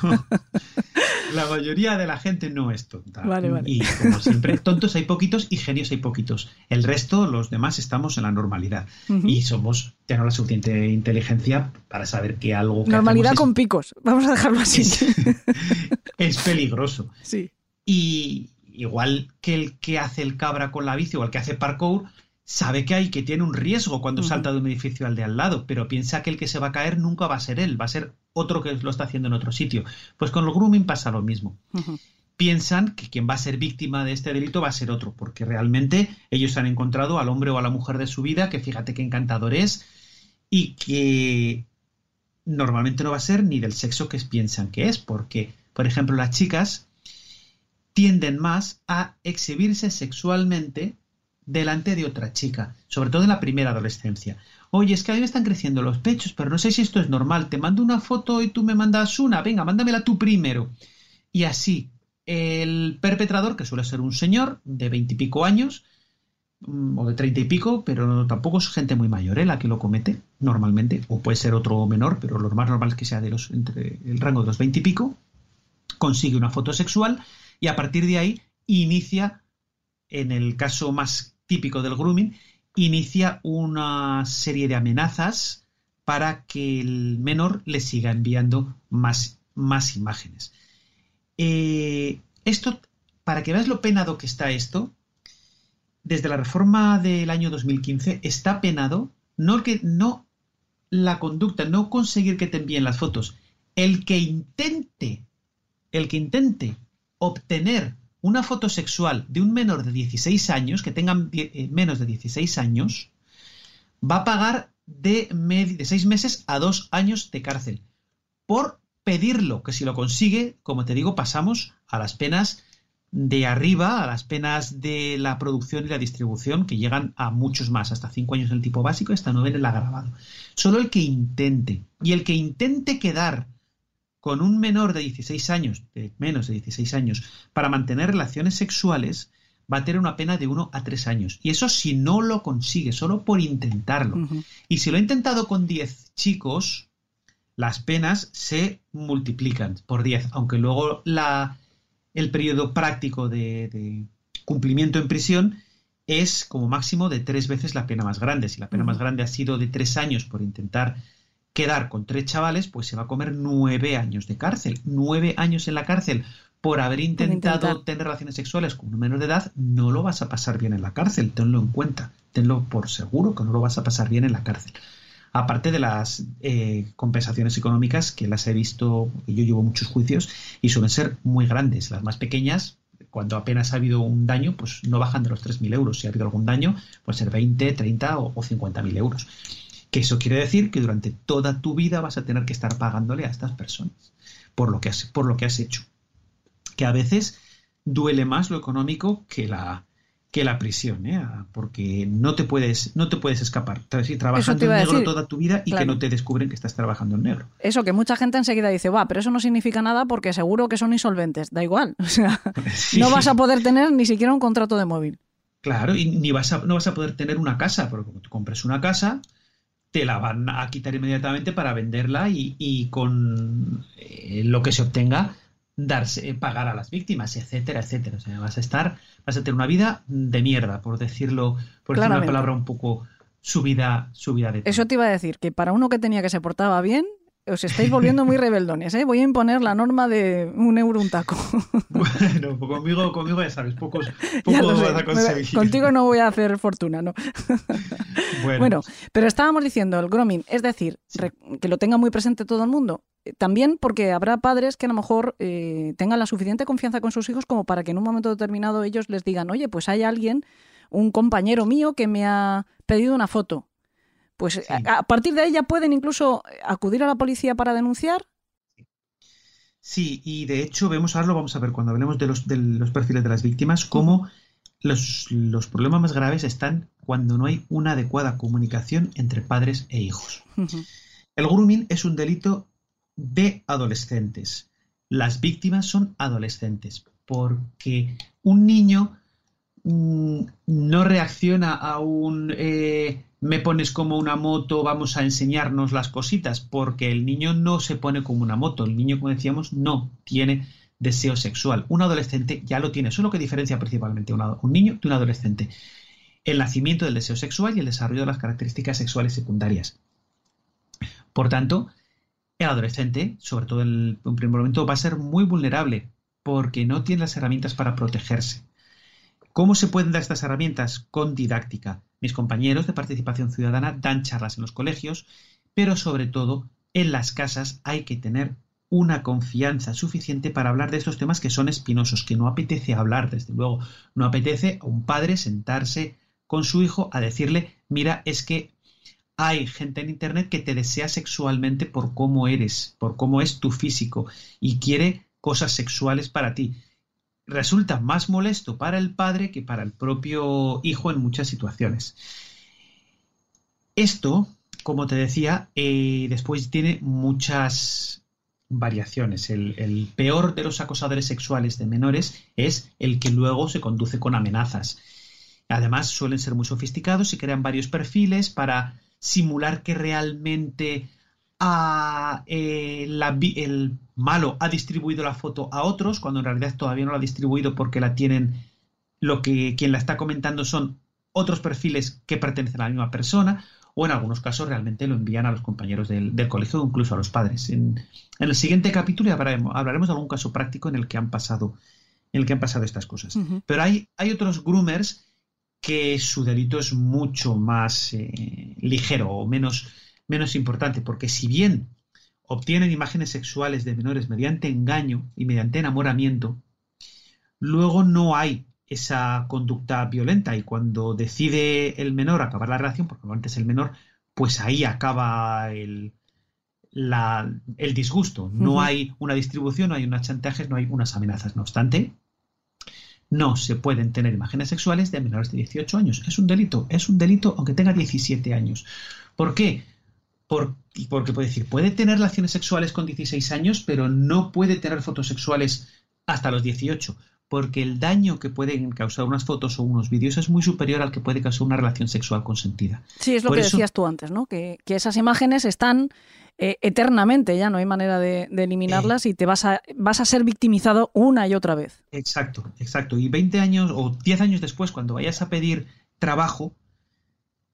la mayoría de la gente no es tonta. Vale, vale. Y como siempre, tontos hay poquitos y genios hay poquitos. El resto, los demás, estamos en la normalidad. Y somos, tenemos la suficiente inteligencia para saber que algo que Normalidad con picos, vamos a dejarlo así. es, *laughs* es peligroso. sí. Y igual que el que hace el cabra con la bici o el que hace parkour, sabe que hay que tiene un riesgo cuando salta de un edificio al de al lado, pero piensa que el que se va a caer nunca va a ser él, va a ser otro que lo está haciendo en otro sitio. Pues con el grooming pasa lo mismo. Piensan que quien va a ser víctima de este delito va a ser otro, porque realmente ellos han encontrado al hombre o a la mujer de su vida, que fíjate qué encantador es, y que normalmente no va a ser ni del sexo que piensan que es, porque, por ejemplo, las chicas tienden más a exhibirse sexualmente delante de otra chica, sobre todo en la primera adolescencia. Oye, es que a mí me están creciendo los pechos, pero no sé si esto es normal. Te mando una foto y tú me mandas una. Venga, mándamela tú primero. Y así, el perpetrador, que suele ser un señor de veintipico años, mm, o de treinta y pico, pero tampoco es gente muy mayor, ¿eh? la que lo comete normalmente, o puede ser otro menor, pero lo más normal es que sea de los, entre el rango de los veintipico, consigue una foto sexual y a partir de ahí inicia, en el caso más típico del grooming, inicia una serie de amenazas para que el menor le siga enviando más, más imágenes. Eh, esto, para que veas lo penado que está esto, desde la reforma del año 2015 está penado no que no la conducta, no conseguir que te envíen las fotos, el que intente, el que intente obtener una foto sexual de un menor de 16 años, que tengan eh, menos de 16 años, va a pagar de, de 6 meses a 2 años de cárcel por pedirlo, que si lo consigue, como te digo, pasamos a las penas de arriba, a las penas de la producción y la distribución, que llegan a muchos más, hasta 5 años en el tipo básico y hasta 9 en el agravado. Solo el que intente, y el que intente quedar con un menor de 16 años, de menos de 16 años, para mantener relaciones sexuales, va a tener una pena de 1 a 3 años. Y eso si no lo consigue, solo por intentarlo. Y si lo ha intentado con 10 chicos, las penas se multiplican por 10, aunque luego la, el periodo práctico de, de cumplimiento en prisión es como máximo de tres veces la pena más grande. Si la pena más grande ha sido de tres años por intentar quedar con tres chavales, pues se va a comer nueve años de cárcel. Nueve años en la cárcel por haber intentado tener relaciones sexuales con un menor de edad, no lo vas a pasar bien en la cárcel. Tenlo en cuenta. Tenlo por seguro que no lo vas a pasar bien en la cárcel. Aparte de las eh, compensaciones económicas que las he visto, que yo llevo muchos juicios y suelen ser muy grandes. Las más pequeñas, cuando apenas ha habido un daño, pues no bajan de los 3.000 euros. Si ha habido algún daño, puede ser 20, 30 o, o 50.000 euros. Que eso quiere decir que durante toda tu vida vas a tener que estar pagándole a estas personas por lo que has, por lo que has hecho. Que a veces duele más lo económico que la, que la prisión, ¿eh? porque no te puedes, no te puedes escapar. Sí, Trabajando en negro decir. toda tu vida y Claro. que no te descubren que estás trabajando en negro. Eso, que mucha gente enseguida dice, va, pero eso no significa nada porque seguro que son insolventes. Da igual. *laughs* O sea, *laughs* Sí. no vas a poder tener ni siquiera un contrato de móvil. Claro, y ni vas a, no vas a poder tener una casa, porque como tú compres una casa, te la van a quitar inmediatamente para venderla y, y con eh, lo que se obtenga darse, eh, pagar a las víctimas, etcétera, etcétera. O sea, vas a estar, vas a tener una vida de mierda, por decirlo, por decir una palabra un poco subida, subida de. Eso te iba a decir, que para uno que tenía que se portaba bien, os estáis volviendo muy *laughs* rebeldones, ¿eh? Voy a imponer la norma de un euro un taco. *laughs* Bueno, conmigo, conmigo ya sabes, pocos, *laughs* pocos vas a conseguir. Contigo no voy a hacer fortuna, ¿no? Bueno, pero estábamos diciendo el grooming, es decir, que lo tenga muy presente todo el mundo. Eh, También porque habrá padres que a lo mejor eh, tengan la suficiente confianza con sus hijos como para que en un momento determinado ellos les digan, oye, pues hay alguien, un compañero mío que me ha pedido una foto. Pues Sí. a, a partir de ahí ya pueden incluso acudir a la policía para denunciar. Sí, y de hecho vemos, ahora lo vamos a ver cuando hablemos de los, de los perfiles de las víctimas, cómo los, los problemas más graves están cuando no hay una adecuada comunicación entre padres e hijos. El grooming es un delito de adolescentes. Las víctimas son adolescentes, porque un niño mm, no reacciona a un eh, me pones como una moto, vamos a enseñarnos las cositas, porque el niño no se pone como una moto, el niño, como decíamos, no tiene deseo sexual. Un adolescente ya lo tiene, eso es lo que diferencia principalmente un, un niño de un adolescente. El nacimiento del deseo sexual y el desarrollo de las características sexuales secundarias. Por tanto, el adolescente, sobre todo en un primer momento, va a ser muy vulnerable porque no tiene las herramientas para protegerse. ¿Cómo se pueden dar estas herramientas? Con didáctica. Mis compañeros de participación ciudadana dan charlas en los colegios, pero sobre todo en las casas hay que tener una confianza suficiente para hablar de estos temas que son espinosos, que no apetece hablar, desde luego. No apetece a un padre sentarse con su hijo a decirle, mira, es que hay gente en Internet que te desea sexualmente por cómo eres, por cómo es tu físico y quiere cosas sexuales para ti. Resulta más molesto para el padre que para el propio hijo en muchas situaciones. Esto, como te decía, eh, después tiene muchas variaciones. El, el, peor de los acosadores sexuales de menores es el que luego se conduce con amenazas. Además, suelen ser muy sofisticados y crean varios perfiles para simular que realmente eh, el malo ha distribuido la foto a otros, cuando en realidad todavía no la ha distribuido porque la tienen, lo que quien la está comentando son otros perfiles que pertenecen a la misma persona, o en algunos casos realmente lo envían a los compañeros del, colegio o incluso a los padres. En, el siguiente capítulo hablaremos, hablaremos, de algún caso práctico en el que han pasado, en el que han pasado estas cosas. Pero hay, hay otros groomers que su delito es mucho más eh, ligero o menos, menos importante, porque si bien obtienen imágenes sexuales de menores mediante engaño y mediante enamoramiento, luego no hay esa conducta violenta y cuando decide el menor acabar la relación, porque antes el menor, pues ahí acaba el, el disgusto. No hay una distribución, no hay unas chantajes, no hay unas amenazas. No obstante, no se pueden tener imágenes sexuales de menores de 18 años. Es un delito, es un delito aunque tenga 17 años. ¿Por qué? Porque puede decir, puede tener relaciones sexuales con 16 años, pero no puede tener fotos sexuales hasta los 18, porque el daño que pueden causar unas fotos o unos vídeos es muy superior al que puede causar una relación sexual consentida. Sí, es lo que decías tú antes, ¿no? Que, que esas imágenes están eh, eternamente, ya no hay manera de, eliminarlas y te vas a, vas a ser victimizado una y otra vez. Exacto, exacto. Y 20 años o 10 años después, cuando vayas a pedir trabajo,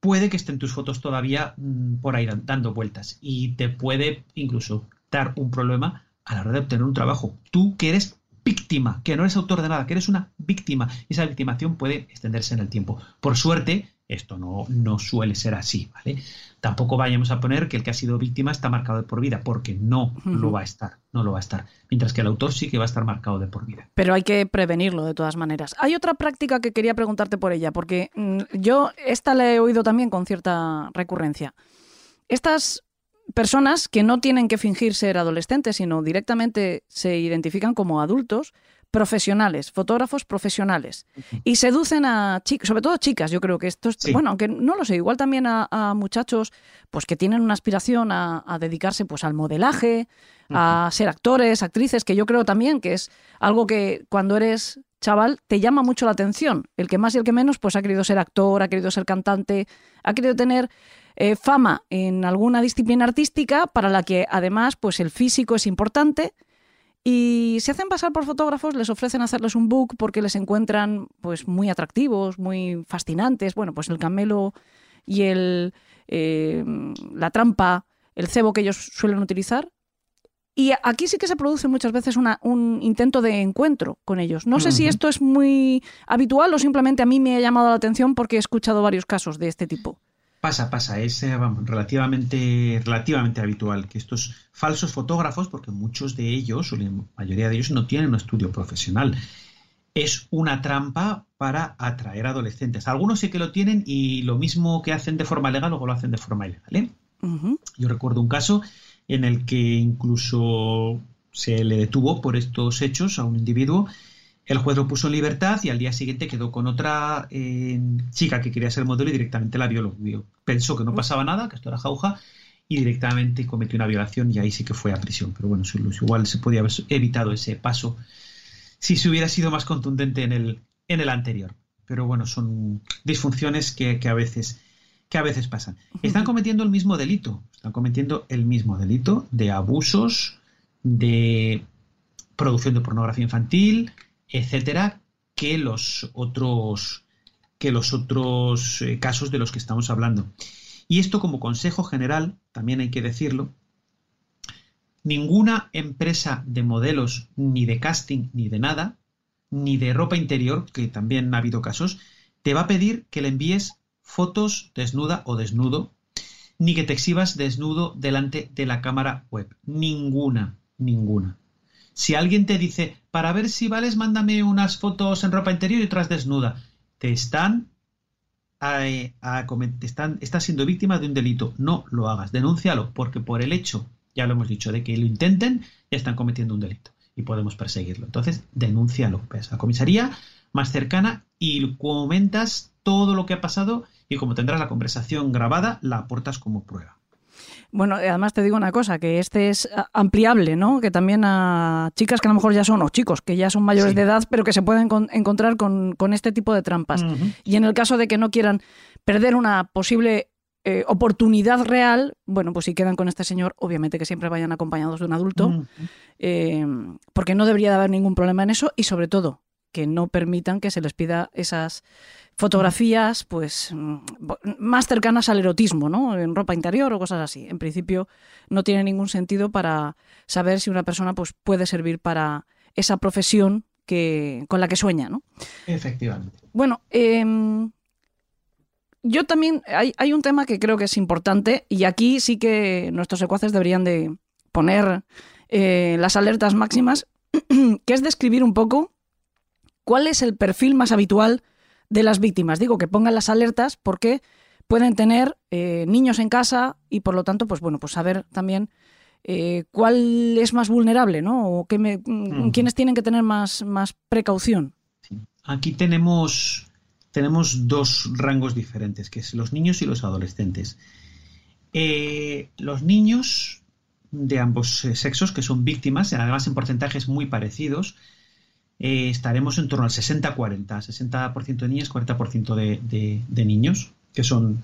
puede que estén tus fotos todavía mm, por ahí dando vueltas y te puede incluso dar un problema a la hora de obtener un trabajo. Tú que eres víctima, que no eres autor de nada, que eres una víctima, y esa victimación puede extenderse en el tiempo. Por suerte, esto no, no suele ser así, ¿vale? Tampoco vayamos a poner que el que ha sido víctima está marcado de por vida, porque no lo va a estar, no lo va a estar. Mientras que el autor sí que va a estar marcado de por vida. Pero hay que prevenirlo de todas maneras. Hay otra práctica que quería preguntarte por ella, porque mm, yo esta la he oído también con cierta recurrencia. Estas personas que no tienen que fingir ser adolescentes, sino directamente se identifican como adultos, profesionales, fotógrafos profesionales, y seducen a chicas, sobre todo chicas, yo creo que esto es, bueno, aunque no lo sé, igual también a, muchachos pues que tienen una aspiración a, dedicarse pues al modelaje, a ser actores, actrices, que yo creo también que es algo que cuando eres chaval te llama mucho la atención. El que más y el que menos pues ha querido ser actor, ha querido ser cantante, ha querido tener eh, fama en alguna disciplina artística para la que además pues el físico es importante y se hacen pasar por fotógrafos, les ofrecen hacerles un book porque les encuentran pues muy atractivos, muy fascinantes. Bueno, pues el camelo y el, eh, la trampa, el cebo que ellos suelen utilizar. Y aquí sí que se produce muchas veces un intento de encuentro con ellos. No sé si esto es muy habitual o simplemente a mí me ha llamado la atención porque he escuchado varios casos de este tipo. Pasa, pasa, es eh, relativamente, relativamente habitual que estos falsos fotógrafos, porque muchos de ellos, o la mayoría de ellos, no tienen un estudio profesional, es una trampa para atraer adolescentes. Algunos sí que lo tienen y lo mismo que hacen de forma legal, luego lo hacen de forma ilegal. ¿eh? Yo recuerdo un caso en el que incluso se le detuvo por estos hechos a un individuo el juez lo puso en libertad y al día siguiente quedó con otra eh, chica que quería ser modelo y directamente la violó. Pensó que no pasaba nada, que esto era jauja, y directamente cometió una violación y ahí sí que fue a prisión. Pero bueno, igual se podía haber evitado ese paso si se hubiera sido más contundente en el, en el anterior. pero bueno, son disfunciones que, a veces que a veces pasan. Están cometiendo el mismo delito, están cometiendo el mismo delito de abusos, de producción de pornografía infantil, etcétera, que los otros que los otros eh, casos de los que estamos hablando. Y esto como consejo general, también hay que decirlo, ninguna empresa de modelos, ni de casting, ni de nada, ni de ropa interior, que también ha habido casos, te va a pedir que le envíes fotos desnuda o desnudo, ni que te exhibas desnudo delante de la cámara web. Ninguna, ninguna. Si alguien te dice, para ver si vales, mándame unas fotos en ropa interior y otras desnuda, te están, te están, estás siendo víctima de un delito. No lo hagas, denúncialo, porque por el hecho, ya lo hemos dicho, de que lo intenten, ya están cometiendo un delito y podemos perseguirlo. Entonces, denúncialo, pues, a la comisaría más cercana y comentas todo lo que ha pasado y como tendrás la conversación grabada, la aportas como prueba. Bueno, además te digo una cosa, que este es ampliable, ¿no? Que también a chicas que a lo mejor ya son, o chicos que ya son mayores de edad, pero que se pueden encontrar con, este tipo de trampas. Y en el caso de que no quieran perder una posible eh, oportunidad real, bueno, pues si quedan con este señor, obviamente que siempre vayan acompañados de un adulto, eh, porque no debería de haber ningún problema en eso y sobre todo que no permitan que se les pida esas fotografías pues mm, más cercanas al erotismo, ¿no? En ropa interior o cosas así. En principio no tiene ningún sentido para saber si una persona pues puede servir para esa profesión que, con la que sueña, ¿no? Efectivamente. Bueno, em, yo también hay, hay, un tema que creo que es importante y aquí sí que nuestros secuaces deberían de poner eh, las alertas máximas, *clears throat* que es describir un poco cuál es el perfil más habitual de las víctimas. Digo que pongan las alertas porque pueden tener eh, niños en casa y por lo tanto, pues bueno, pues saber también eh, cuál es más vulnerable, ¿no? O qué mm, quiénes tienen que tener más, más precaución. Aquí tenemos, tenemos dos rangos diferentes, que es los niños y los adolescentes. Eh, los niños de ambos sexos, que son víctimas, además en porcentajes muy parecidos, eh, estaremos en torno al 60-40, 60%, de niñas, 40% de, de, niños, que son...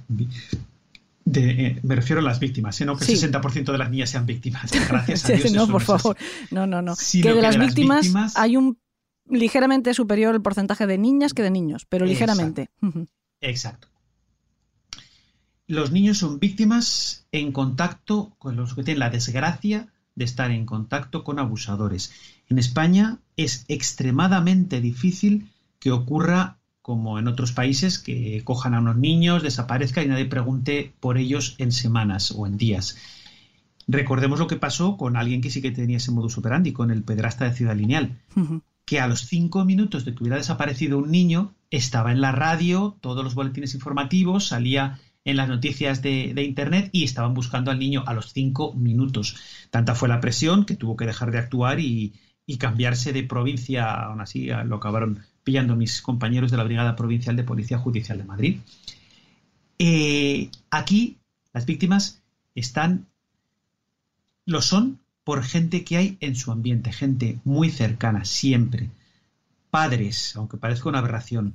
Eh, me refiero a las víctimas, ¿eh? no que el 60% de las niñas sean víctimas. *laughs* Gracias a Dios. no, por favor. No, no, no. que de, las, víctimas hay un ligeramente superior el porcentaje de niñas que de niños, pero ligeramente. Exacto. Los niños son víctimas en contacto con los que tienen la desgracia de estar en contacto con abusadores. En España es extremadamente difícil que ocurra como en otros países, que cojan a unos niños, desaparezcan y nadie pregunte por ellos en semanas o en días. Recordemos lo que pasó con alguien que sí que tenía ese modus operandi, con el pedrasta de Ciudad Lineal, que a los cinco minutos de que hubiera desaparecido un niño, estaba en la radio, todos los boletines informativos, salía en las noticias de, Internet y estaban buscando al niño a los cinco minutos. Tanta fue la presión que tuvo que dejar de actuar y, cambiarse de provincia, aún así lo acabaron pillando mis compañeros de la Brigada Provincial de Policía Judicial de Madrid. Eh, aquí las víctimas están, lo son por gente que hay en su ambiente, gente muy cercana, siempre. Padres, aunque parezca una aberración,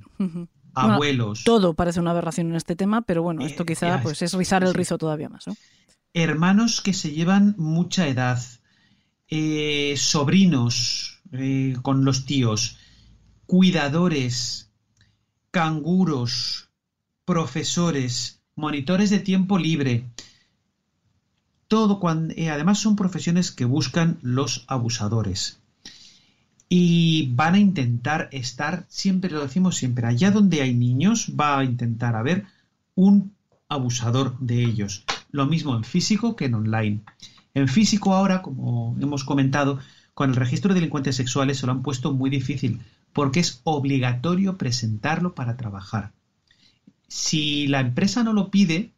abuelos. todo parece una aberración en este tema, pero bueno, esto eh, quizá pues, es rizar el rizo todavía más. Hermanos que se llevan mucha edad, eh, sobrinos eh, con los tíos, cuidadores, canguros, profesores, monitores de tiempo libre. Todo cuando, además son profesiones que buscan los abusadores y van a intentar estar, siempre lo decimos siempre, allá donde hay niños va a intentar haber un abusador de ellos. Lo mismo en físico que en online. En físico ahora, como hemos comentado, con el registro de delincuentes sexuales se lo han puesto muy difícil porque es obligatorio presentarlo para trabajar. Si la empresa no lo pide,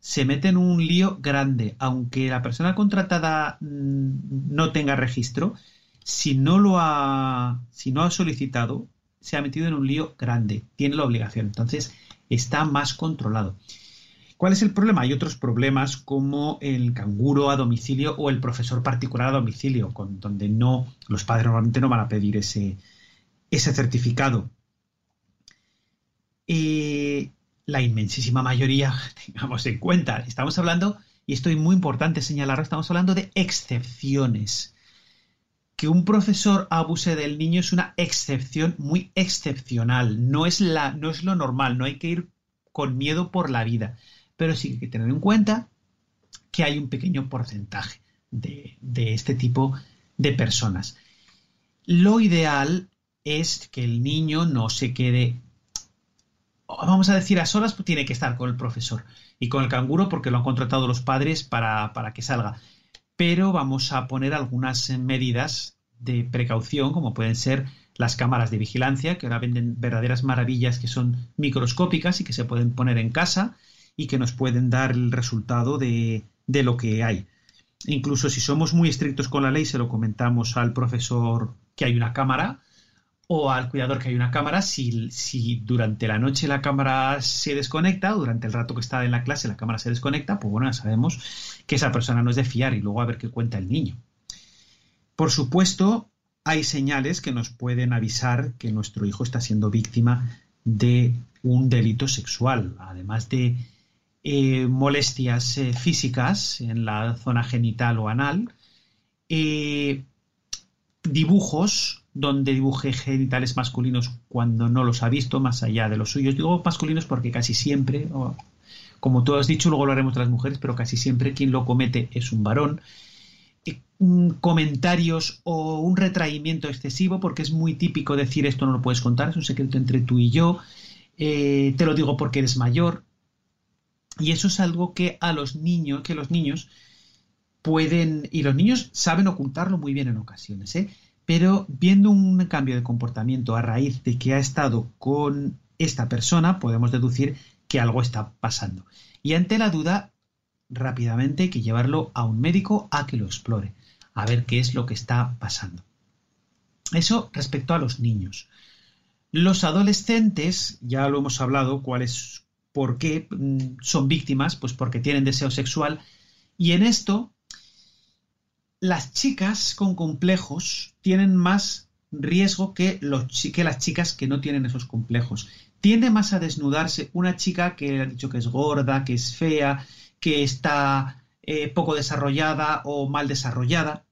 se mete en un lío grande, aunque la persona contratada mm, no tenga registro, si no lo ha, si no ha solicitado, se ha metido en un lío grande, tiene la obligación, entonces está más controlado. ¿Cuál es el problema? Hay otros problemas como el canguro a domicilio o el profesor particular a domicilio, con, donde no, los padres normalmente no van a pedir ese, ese certificado. eh, la inmensísima mayoría, *laughs* tengamos en cuenta, estamos hablando, y esto es muy importante señalar, estamos hablando de excepciones. Que un profesor abuse del niño es una excepción muy excepcional, no es, la, no es lo normal, no hay que ir con miedo por la vida, pero sí hay que tener en cuenta que hay un pequeño porcentaje de, este tipo de personas. Lo ideal es que el niño no se quede vamos a decir, a solas pues tiene que estar con el profesor y con el canguro porque lo han contratado los padres para, que salga. Pero vamos a poner algunas medidas de precaución, como pueden ser las cámaras de vigilancia, que ahora venden verdaderas maravillas que son microscópicas y que se pueden poner en casa y que nos pueden dar el resultado de, de lo que hay. Incluso si somos muy estrictos con la ley, se lo comentamos al profesor que hay una cámara, o al cuidador que hay una cámara, si, si, durante la noche la cámara se desconecta, o durante el rato que está en la clase la cámara se desconecta, pues bueno, ya sabemos que esa persona no es de fiar y luego a ver qué cuenta el niño. Por supuesto, hay señales que nos pueden avisar que nuestro hijo está siendo víctima de un delito sexual, además de eh, molestias eh, físicas en la zona genital o anal, eh, dibujos donde dibuje genitales masculinos cuando no los ha visto, más allá de los suyos. Digo masculinos porque casi siempre, como tú has dicho, luego lo haremos de las mujeres, pero casi siempre quien lo comete es un varón. Eh, comentarios o un retraimiento excesivo, porque es muy típico decir esto no lo puedes contar, es un secreto entre tú y yo, te lo digo porque eres mayor. Y eso es algo que a los niños, que los niños pueden, y los niños saben ocultarlo muy bien en ocasiones, ¿eh? pero viendo un cambio de comportamiento a raíz de que ha estado con esta persona, podemos deducir que algo está pasando. Y ante la duda, rápidamente hay que llevarlo a un médico a que lo explore, a ver qué es lo que está pasando. Eso respecto a los niños. Los adolescentes, ya lo hemos hablado, cuáles, por qué mm, son víctimas, pues porque tienen deseo sexual, y en esto las chicas con complejos tienen más riesgo que, los, que las chicas que no tienen esos complejos. Tiende más a desnudarse una chica que ha dicho que es gorda, que es fea, que está eh, poco desarrollada o mal desarrollada.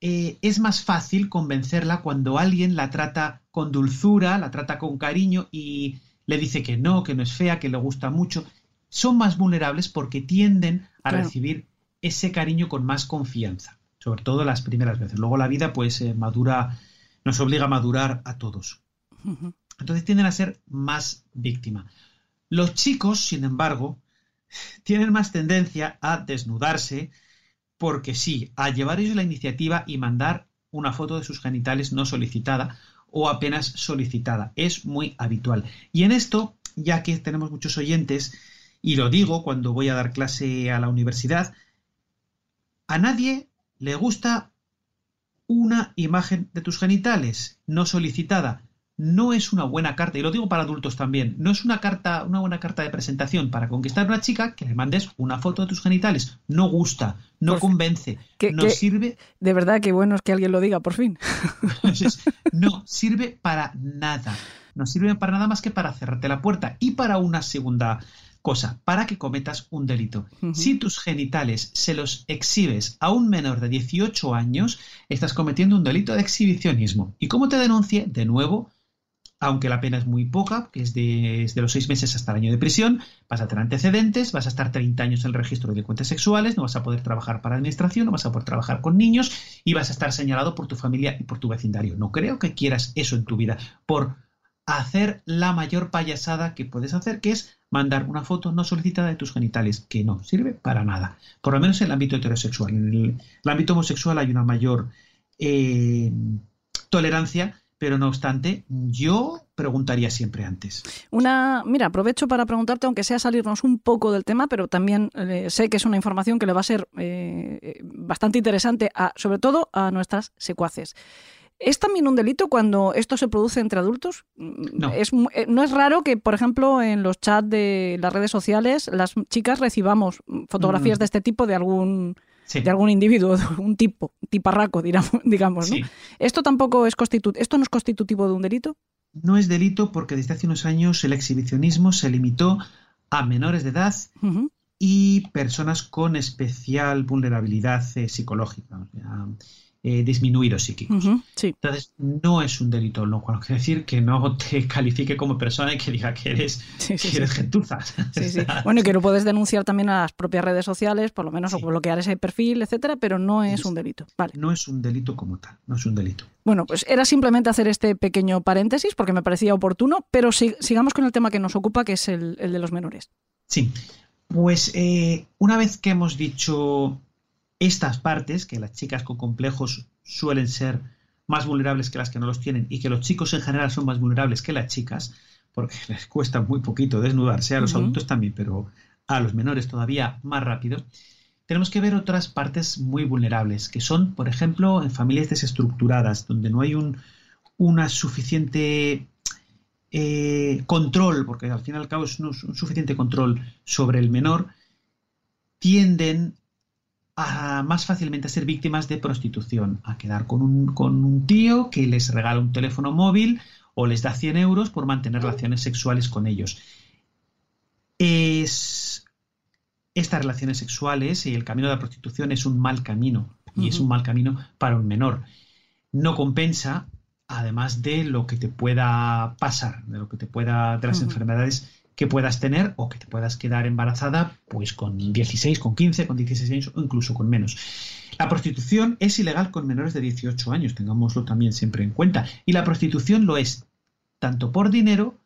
Eh, es más fácil convencerla cuando alguien la trata con dulzura, la trata con cariño y le dice que no, que no es fea, que le gusta mucho. Son más vulnerables porque tienden a recibir ese cariño con más confianza, sobre todo las primeras veces. Luego la vida pues eh, madura, nos obliga a madurar a todos. Entonces tienden a ser más víctima. Los chicos, sin embargo, *laughs* tienen más tendencia a desnudarse porque sí, a llevar ellos la iniciativa y mandar una foto de sus genitales no solicitada o apenas solicitada. Es muy habitual. Y en esto, ya que tenemos muchos oyentes, y lo digo cuando voy a dar clase a la universidad, a nadie le gusta una imagen de tus genitales no solicitada. No es una buena carta, y lo digo para adultos también, no es una carta, una buena carta de presentación para conquistar a una chica que le mandes una foto de tus genitales. No gusta, no convence, no sirve. De verdad que bueno es que alguien lo diga, por fin. *laughs* no *laughs* sirve para nada. No sirve para nada más que para cerrarte la puerta y para una segunda cosa, para que cometas un delito. Si tus genitales se los exhibes a un menor de 18 años, estás cometiendo un delito de exhibicionismo. ¿Y cómo te denuncie? De nuevo, aunque la pena es muy poca, que es de, los seis meses hasta el año de prisión, vas a tener antecedentes, vas a estar 30 años en el registro de delincuentes sexuales, no vas a poder trabajar para administración, no vas a poder trabajar con niños y vas a estar señalado por tu familia y por tu vecindario. No creo que quieras eso en tu vida, por hacer la mayor payasada que puedes hacer, que es mandar una foto no solicitada de tus genitales, que no sirve para nada, por lo menos en el ámbito heterosexual. En el, ámbito homosexual hay una mayor eh, tolerancia, pero no obstante, yo preguntaría siempre antes. Una, mira, aprovecho para preguntarte, aunque sea salirnos un poco del tema, pero también eh, sé que es una información que le va a ser eh, bastante interesante, a, sobre todo a nuestras secuaces. ¿Es también un delito cuando esto se produce entre adultos? No. Es, eh, no es raro que, por ejemplo, en los chats de las redes sociales las chicas recibamos fotografías mm. de este tipo de algún, de algún individuo, *laughs* un tipo, tiparraco, *laughs* digamos. ¿no? ¿Esto tampoco es, constitu ¿Esto no es constitutivo de un delito? No es delito porque desde hace unos años el exhibicionismo se limitó a menores de edad y personas con especial vulnerabilidad eh, psicológica. Eh, disminuidos psíquicos. Entonces, no es un delito, lo cual quiere decir que no te *laughs* califique como persona y que diga que eres, gentuza. Bueno, y que lo puedes denunciar también a las propias redes sociales, por lo menos, o bloquear ese perfil, etcétera, pero no es, un delito. Vale. No es un delito como tal, no es un delito. Bueno, pues era simplemente hacer este pequeño paréntesis porque me parecía oportuno, pero sigamos con el tema que nos ocupa, que es el, de los menores. Sí, pues eh, una vez que hemos dicho estas partes, que las chicas con complejos suelen ser más vulnerables que las que no los tienen y que los chicos en general son más vulnerables que las chicas, porque *laughs* les cuesta muy poquito desnudarse, a los adultos también, pero a los menores todavía más rápido, tenemos que ver otras partes muy vulnerables, que son, por ejemplo, en familias desestructuradas, donde no hay un una suficiente eh, control, porque al fin y al cabo es un suficiente control sobre el menor, tienden más fácilmente a ser víctimas de prostitución, a quedar con un, con un tío que les regala un teléfono móvil o les da 100 euros por mantener relaciones sexuales con ellos. Es, estas relaciones sexuales y el camino de la prostitución es un mal camino, y es un mal camino para un menor. No compensa, además de lo que te pueda pasar, de lo que te pueda, de las enfermedades que puedas tener o que te puedas quedar embarazada pues con 16, con 15, con 16 años o incluso con menos. La prostitución es ilegal con menores de 18 años, tengámoslo también siempre en cuenta. Y la prostitución lo es tanto por dinero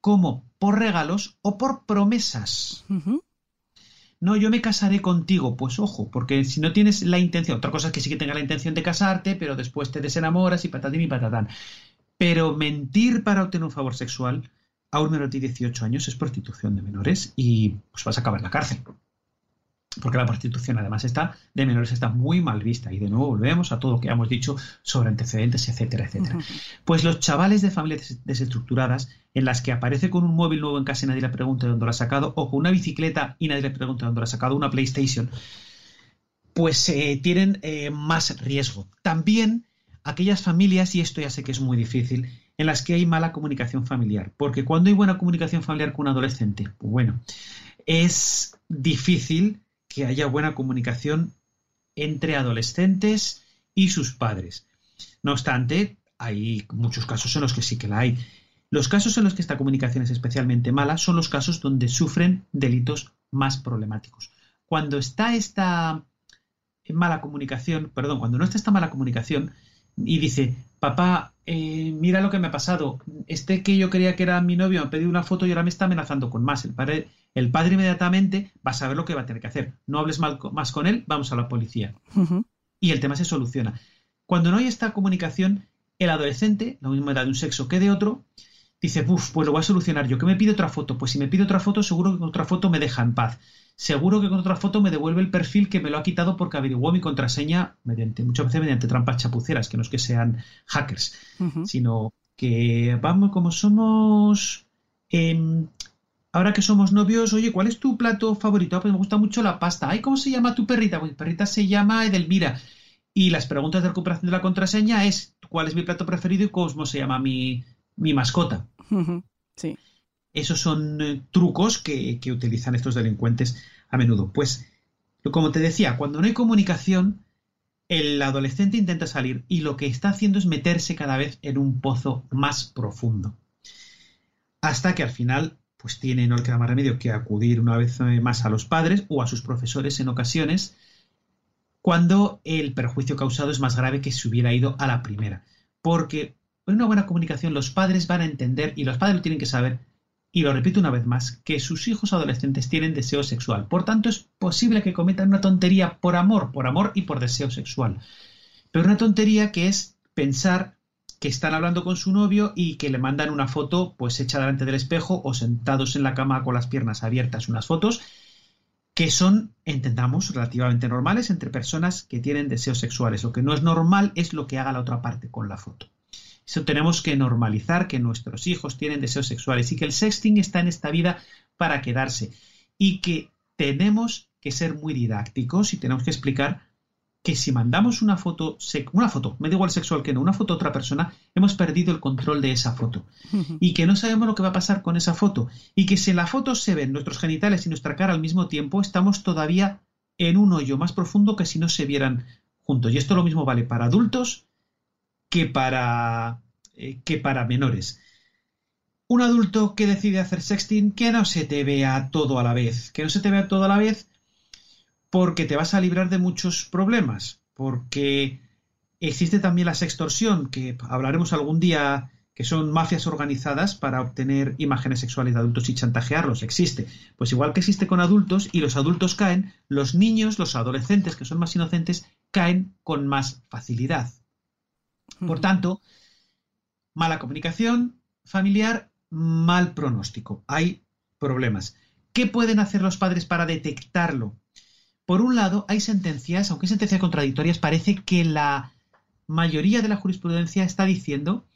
como por regalos o por promesas. No, yo me casaré contigo. Pues ojo, porque si no tienes la intención, otra cosa es que sí que tengas la intención de casarte, pero después te desenamoras y patatín y patatán. Pero mentir para obtener un favor sexual a un menor de 18 años es prostitución de menores y pues vas a acabar en la cárcel. Porque la prostitución además está de menores está muy mal vista y de nuevo volvemos a todo lo que hemos dicho sobre antecedentes, etcétera, etcétera. Pues los chavales de familias desestructuradas en las que aparece con un móvil nuevo en casa y nadie le pregunta de dónde lo ha sacado o con una bicicleta y nadie le pregunta de dónde lo ha sacado, una PlayStation, pues eh, tienen eh, más riesgo. También aquellas familias, y esto ya sé que es muy difícil, en las que hay mala comunicación familiar. Porque cuando hay buena comunicación familiar con un adolescente, pues bueno, es difícil que haya buena comunicación entre adolescentes y sus padres. No obstante, hay muchos casos en los que sí que la hay. Los casos en los que esta comunicación es especialmente mala son los casos donde sufren delitos más problemáticos. Cuando está esta mala comunicación, perdón, cuando no está esta mala comunicación y dice, papá, eh, mira lo que me ha pasado. Este que yo creía que era mi novio me ha pedido una foto y ahora me está amenazando con más. El padre, el padre inmediatamente va a saber lo que va a tener que hacer. No hables mal, más con él, vamos a la policía. Y el tema se soluciona. Cuando no hay esta comunicación, el adolescente, la misma edad de un sexo que de otro, dice, uff, pues lo voy a solucionar yo. ¿Qué me pide otra foto? Pues si me pide otra foto, seguro que otra foto me deja en paz seguro que con otra foto me devuelve el perfil que me lo ha quitado porque averiguó mi contraseña mediante, muchas veces mediante trampas chapuceras, que no es que sean hackers, sino que vamos, como somos. Em, ahora que somos novios, oye, ¿cuál es tu plato favorito? Ah, pues me gusta mucho la pasta. Ay, ¿cómo se llama tu perrita? Pues mi perrita se llama Edelmira. Y las preguntas de recuperación de la contraseña es ¿cuál es mi plato preferido y cómo se llama mi, mi mascota? Sí. Esos son eh, trucos que, utilizan estos delincuentes a menudo. Pues, como te decía, cuando no hay comunicación, el adolescente intenta salir y lo que está haciendo es meterse cada vez en un pozo más profundo. Hasta que al final, pues tiene, no le queda más remedio que acudir una vez más a los padres o a sus profesores en ocasiones, cuando el perjuicio causado es más grave que si hubiera ido a la primera. Porque con una buena comunicación los padres van a entender, y los padres lo tienen que saber, y lo repito una vez más, que sus hijos adolescentes tienen deseo sexual. Por tanto, es posible que cometan una tontería por amor, por amor y por deseo sexual. Pero una tontería que es pensar que están hablando con su novio y que le mandan una foto pues hecha delante del espejo o sentados en la cama con las piernas abiertas, unas fotos que son, entendamos, relativamente normales entre personas que tienen deseos sexuales. Lo que no es normal es lo que haga la otra parte con la foto. Eso tenemos que normalizar que nuestros hijos tienen deseos sexuales y que el sexting está en esta vida para quedarse y que tenemos que ser muy didácticos y tenemos que explicar que si mandamos una foto, una foto, me da igual sexual que no, una foto a otra persona, hemos perdido el control de esa foto. Y que no sabemos lo que va a pasar con esa foto. Y que si en la foto se ven nuestros genitales y nuestra cara al mismo tiempo, estamos todavía en un hoyo más profundo que si no se vieran juntos. Y esto lo mismo vale para adultos que para, eh, que para menores. Un adulto que decide hacer sexting, que no se te vea todo a la vez. Que no se te vea todo a la vez porque te vas a librar de muchos problemas, porque existe también la sextorsión, que hablaremos algún día, que son mafias organizadas para obtener imágenes sexuales de adultos y chantajearlos. Existe. Pues igual que existe con adultos y los adultos caen, los niños, los adolescentes, que son más inocentes, caen con más facilidad. Por tanto, mala comunicación familiar, mal pronóstico. Hay problemas. ¿Qué pueden hacer los padres para detectarlo? Por un lado, hay sentencias, aunque sentencias contradictorias, parece que la mayoría de la jurisprudencia está diciendo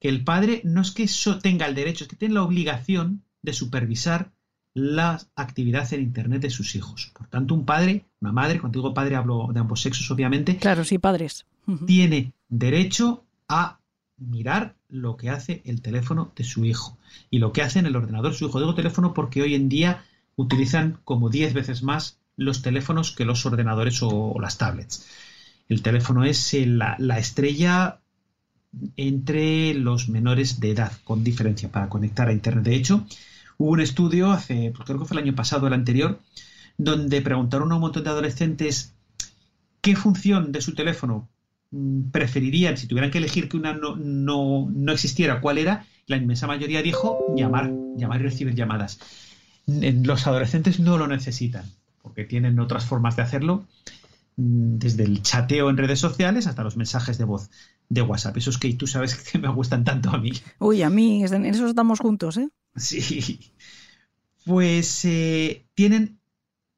que el padre no es que tenga el derecho, es que tiene la obligación de supervisar la actividad en Internet de sus hijos. Por tanto, un padre, una madre, cuando digo padre hablo de ambos sexos, obviamente. Claro, sí, padres. Tiene derecho a mirar lo que hace el teléfono de su hijo y lo que hace en el ordenador de su hijo. Digo teléfono porque hoy en día utilizan como 10 veces más los teléfonos que los ordenadores o, las tablets. El teléfono es la, estrella entre los menores de edad, con diferencia, para conectar a Internet. De hecho, hubo un estudio hace, pues creo que fue el año pasado, el anterior, donde preguntaron a un montón de adolescentes qué función de su teléfono preferirían si tuvieran que elegir que una no, no, existiera, cuál era, la inmensa mayoría dijo llamar, llamar y recibir llamadas. Los adolescentes no lo necesitan porque tienen otras formas de hacerlo, mm, desde el chateo en redes sociales hasta los mensajes de voz de WhatsApp. Esos que tú sabes que me gustan tanto a mí. Uy, a mí, en eso estamos juntos, ¿eh? Sí. Pues eh, tienen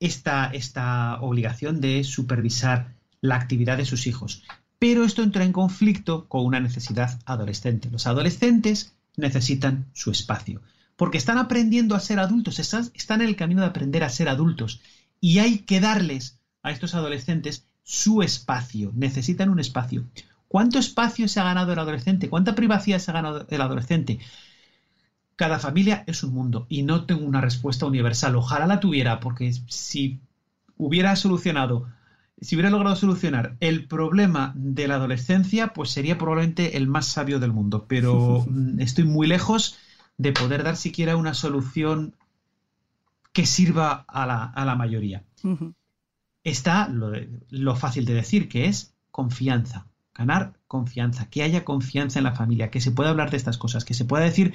esta, esta obligación de supervisar la actividad de sus hijos. Pero esto entra en conflicto con una necesidad adolescente. Los adolescentes necesitan su espacio, porque están aprendiendo a ser adultos, están en el camino de aprender a ser adultos y hay que darles a estos adolescentes su espacio. Necesitan un espacio. ¿Cuánto espacio se ha ganado el adolescente? ¿Cuánta privacidad se ha ganado el adolescente? Cada familia es un mundo y no tengo una respuesta universal. Ojalá la tuviera, porque si hubiera solucionado, si hubiera logrado solucionar el problema de la adolescencia, pues sería probablemente el más sabio del mundo. Pero *laughs* mm, estoy muy lejos de poder dar siquiera una solución que sirva a la, mayoría. Está lo, fácil de decir, que es confianza, ganar confianza, que haya confianza en la familia, que se pueda hablar de estas cosas, que se pueda decir,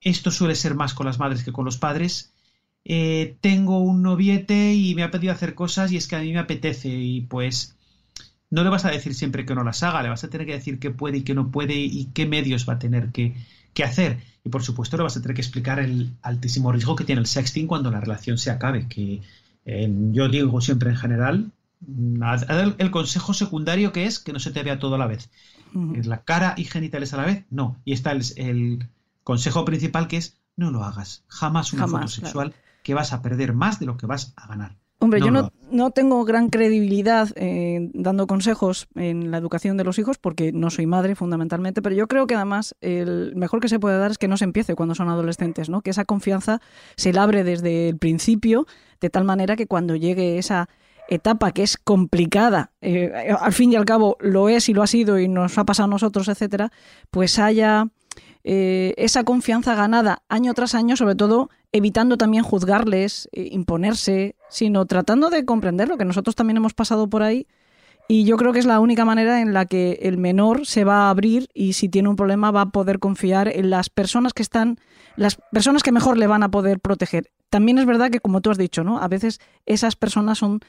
esto suele ser más con las madres que con los padres, eh, tengo un noviete y me ha pedido hacer cosas y es que a mí me apetece y pues no le vas a decir siempre que no las haga, le vas a tener que decir qué puede y qué no puede y qué medios va a tener que, que hacer. Y por supuesto le vas a tener que explicar el altísimo riesgo que tiene el sexting cuando la relación se acabe, que eh, yo digo siempre en general, mm, el, consejo secundario que es que no se te vea todo a la vez. La cara y genitales a la vez, no. Y está el, consejo principal que es no lo hagas. Jamás una foto sexual que vas a perder más de lo que vas a ganar. Hombre, yo no, no, tengo gran credibilidad eh, dando consejos en la educación de los hijos porque no soy madre fundamentalmente, pero yo creo que además el mejor que se puede dar es que no se empiece cuando son adolescentes, ¿no? Que esa confianza se labre desde el principio de tal manera que cuando llegue esa etapa que es complicada, eh, al fin y al cabo lo es y lo ha sido y nos ha pasado a nosotros, etcétera, pues haya eh, esa confianza ganada año tras año, sobre todo evitando también juzgarles, eh, imponerse, sino tratando de comprender lo que nosotros también hemos pasado por ahí. Y yo creo que es la única manera en la que el menor se va a abrir y si tiene un problema va a poder confiar en las personas que están, las personas que mejor le van a poder proteger. También es verdad que, como tú has dicho, ¿no? A veces esas personas son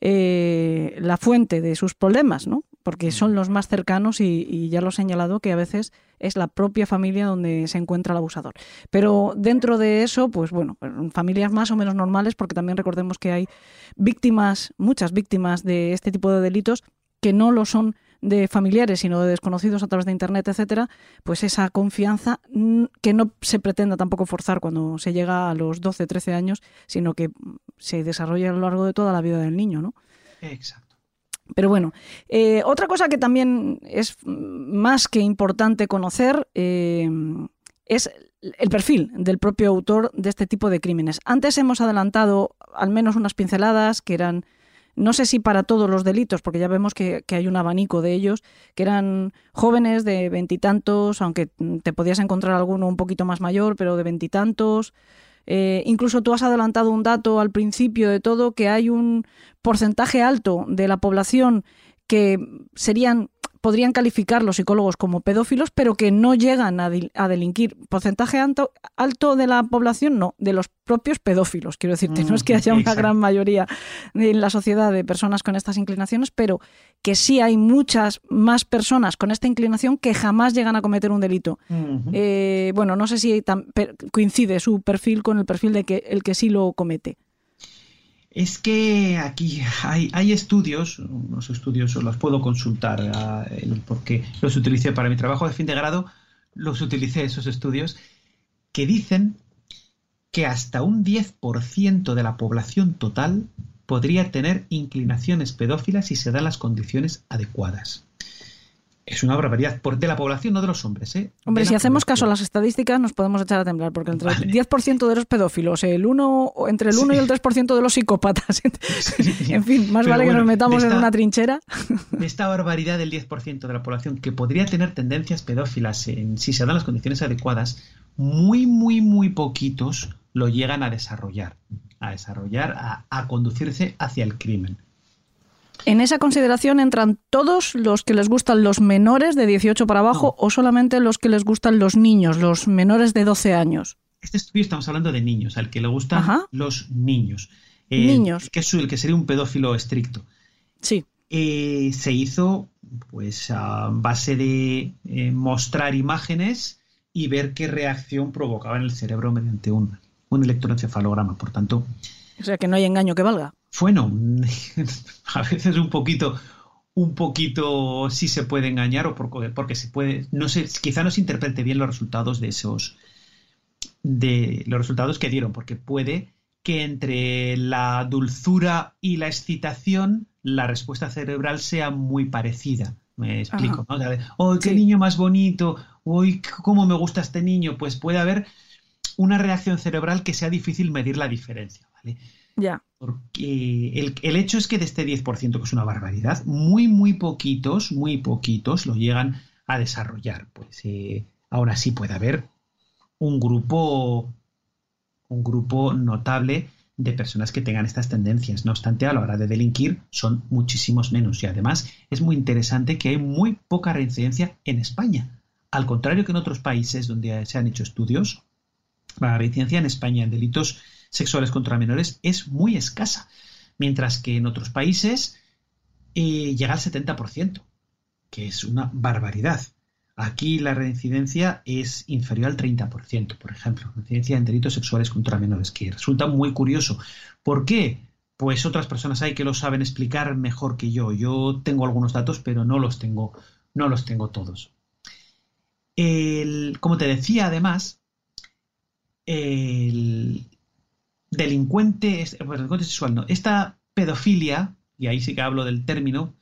eh, la fuente de sus problemas, ¿no? porque son los más cercanos y, ya lo he señalado que a veces es la propia familia donde se encuentra el abusador. Pero dentro de eso, pues bueno, familias más o menos normales, porque también recordemos que hay víctimas, muchas víctimas de este tipo de delitos que no lo son de familiares, sino de desconocidos a través de Internet, etcétera, pues esa confianza que no se pretenda tampoco forzar cuando se llega a los 12, 13 años, sino que se desarrolla a lo largo de toda la vida del niño, ¿no? Exacto. Pero bueno, eh, otra cosa que también es más que importante conocer eh, es el perfil del propio autor de este tipo de crímenes. Antes hemos adelantado al menos unas pinceladas que eran, no sé si para todos los delitos, porque ya vemos que, hay un abanico de ellos, que eran jóvenes de veintitantos, aunque te podías encontrar alguno un poquito más mayor, pero de veintitantos. Eh, incluso tú has adelantado un dato al principio de todo, que hay un porcentaje alto de la población que serían podrían calificar los psicólogos como pedófilos, pero que no llegan a, delinquir. Porcentaje alto, alto, de la población, no, de los propios pedófilos. Quiero decirte, no es que haya una gran mayoría en la sociedad de personas con estas inclinaciones, pero que sí hay muchas más personas con esta inclinación que jamás llegan a cometer un delito. Eh, bueno, no sé si coincide su perfil con el perfil de que el que sí lo comete. Es que aquí hay, estudios, unos estudios los puedo consultar porque los utilicé para mi trabajo de fin de grado, los utilicé esos estudios, que dicen que hasta un 10% de la población total podría tener inclinaciones pedófilas si se dan las condiciones adecuadas es una barbaridad por, de la población, no de los hombres. ¿eh? Hombre, si hacemos caso a las estadísticas, nos podemos echar a temblar, porque entre el 10% de los pedófilos, el 1, entre el 1 y el 3% de los psicópatas. *laughs* en fin, más vale que nos metamos en una trinchera. *laughs* esta barbaridad del 10% de la población que podría tener tendencias pedófilas en, si se dan las condiciones adecuadas, muy, muy, muy poquitos lo llegan a desarrollar, a desarrollar, a conducirse hacia el crimen. ¿En esa consideración entran todos los que les gustan los menores de 18 para abajo o solamente los que les gustan los niños, los menores de 12 años? Este estudio estamos hablando de niños, al que le gustan los niños. Eh, niños. Que es el que sería un pedófilo estricto. Sí. Eh, se hizo pues a base de eh, mostrar imágenes y ver qué reacción provocaba en el cerebro mediante un, un electroencefalograma. Por tanto. O sea que no hay engaño que valga bueno, *laughs* a veces un poquito, un poquito sí se puede engañar o porque se puede, no sé, quizá no se interprete bien los resultados de esos, de los resultados que dieron, porque puede que entre la dulzura y la excitación la respuesta cerebral sea muy parecida. Me explico, ¿no? ¡Oh, qué niño más bonito! ¡Uy, cómo me gusta este niño! Pues puede haber una reacción cerebral que sea difícil medir la diferencia, ¿vale? Porque el, hecho es que de este 10%, que es una barbaridad, muy, muy poquitos, muy poquitos lo llegan a desarrollar. Pues eh, ahora sí puede haber un grupo, un grupo notable de personas que tengan estas tendencias. No obstante, a la hora de delinquir son muchísimos menos. Y además es muy interesante que hay muy poca reincidencia en España. Al contrario que en otros países donde se han hecho estudios, la reincidencia en España en delitos sexuales contra menores es muy escasa, mientras que en otros países eh, llega al 70%, que es una barbaridad. Aquí la reincidencia es inferior al 30%, por ejemplo, reincidencia en delitos sexuales contra menores, que resulta muy curioso. ¿Por qué? Pues otras personas hay que lo saben explicar mejor que yo. Yo tengo algunos datos, pero no los tengo, no los tengo todos. como te decía, además, el, delincuente, delincuente sexual, no, esta pedofilia, y ahí sí que hablo del término,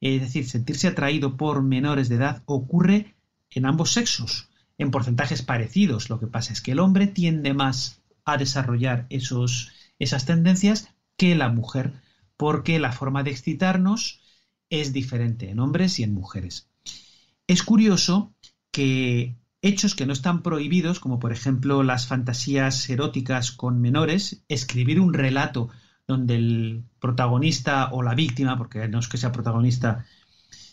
es decir, sentirse atraído por menores de edad ocurre en ambos sexos, en porcentajes parecidos. Lo que pasa es que el hombre tiende más a desarrollar esos, esas tendencias que la mujer, porque la forma de excitarnos es diferente en hombres y en mujeres. Es curioso que hechos que no están prohibidos, como por ejemplo las fantasías eróticas con menores, escribir un relato donde el protagonista o la víctima, porque no es que sea protagonista,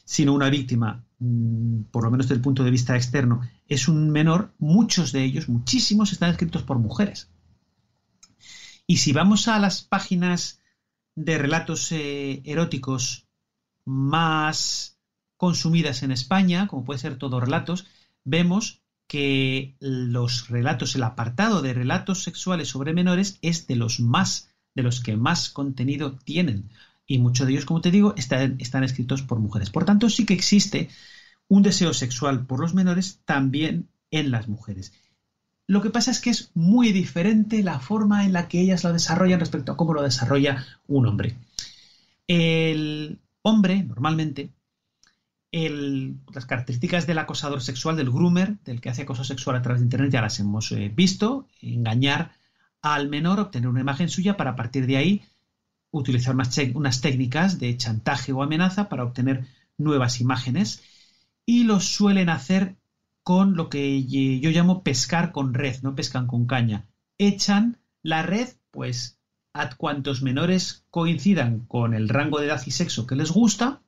sino una víctima, mm, por lo menos desde el punto de vista externo, es un menor, muchos de ellos, muchísimos, están escritos por mujeres. Y si vamos a las páginas de relatos eh, eróticos más consumidas en España, como puede ser Todos Relatos, vemos que los relatos, el apartado de relatos sexuales sobre menores es de los más, de los que más contenido tienen. Y muchos de ellos, como te digo, están, están escritos por mujeres. Por tanto, sí que existe un deseo sexual por los menores también en las mujeres. Lo que pasa es que es muy diferente la forma en la que ellas lo desarrollan respecto a cómo lo desarrolla un hombre. El, hombre, normalmente, las características del acosador sexual, del groomer, del que hace acoso sexual a través de Internet, ya las hemos eh, visto. Engañar al menor, obtener una imagen suya para a partir de ahí utilizar unas, técnicas de chantaje o amenaza para obtener nuevas imágenes. Y lo suelen hacer con lo que yo llamo pescar con red, no pescan con caña. Echan la red, pues, a cuantos menores coincidan con el rango de edad y sexo que les gusta,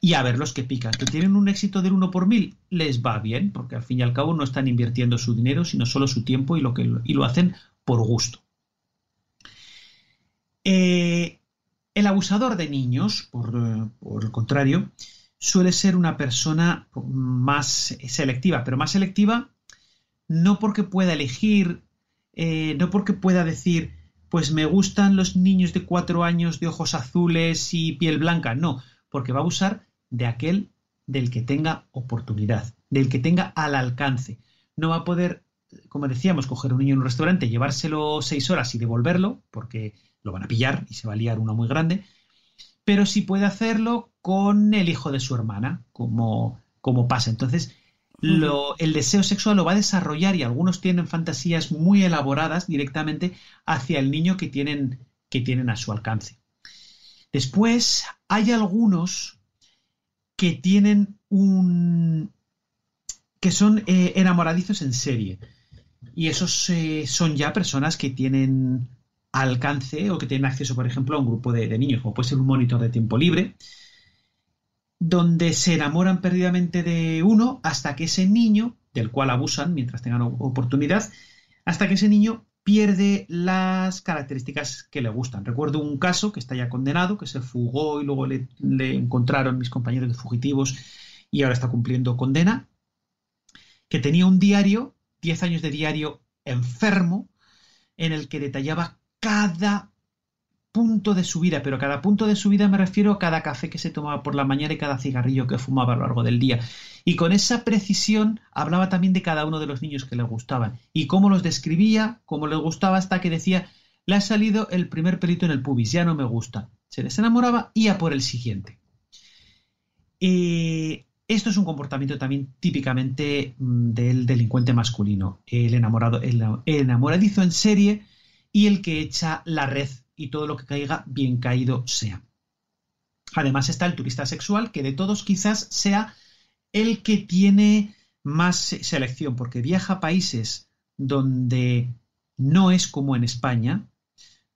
y a ver los que pican. Que tienen un éxito del 1 por mil, les va bien, porque al fin y al cabo no están invirtiendo su dinero, sino solo su tiempo y lo, que, y lo hacen por gusto. Eh, el abusador de niños, por, el contrario, suele ser una persona más selectiva, pero más selectiva no porque pueda elegir, eh, no porque pueda decir, pues me gustan los niños de cuatro años de ojos azules y piel blanca, no, porque va a abusar de aquel del que tenga oportunidad, del que tenga al alcance. No va a poder, como decíamos, coger un niño en un restaurante, llevárselo seis horas y devolverlo, porque lo van a pillar y se va a liar uno muy grande, pero sí puede hacerlo con el hijo de su hermana, como, como pasa. Entonces, el deseo sexual lo va a desarrollar y algunos tienen fantasías muy elaboradas directamente hacia el niño que tienen, que tienen a su alcance. Después, hay algunos que tienen un... que son eh, enamoradizos en serie. Y esos eh, son ya personas que tienen alcance o que tienen acceso, por ejemplo, a un grupo de, niños, como puede ser un monitor de tiempo libre, donde se enamoran perdidamente de uno hasta que ese niño, del cual abusan mientras tengan oportunidad, hasta que ese niño pierde las características que le gustan. Recuerdo un caso que está ya condenado, que se fugó y luego le, encontraron mis compañeros de fugitivos y ahora está cumpliendo condena, que tenía un diario, 10 años de diario enfermo, en el que detallaba cada punto de su vida, pero cada punto de su vida me refiero a cada café que se tomaba por la mañana y cada cigarrillo que fumaba a lo largo del día. Y con esa precisión hablaba también de cada uno de los niños que le gustaban y cómo los describía, cómo les gustaba hasta que decía, le ha salido el primer pelito en el pubis, ya no me gusta. Se desenamoraba y a por el siguiente. Eh, esto es un comportamiento también típicamente mm, del delincuente masculino, el enamorado, el enamoradizo en serie y el que echa la red y todo lo que caiga bien caído sea. Además está el turista sexual, que de todos quizás sea el que tiene más selección, porque viaja a países donde no es como en España,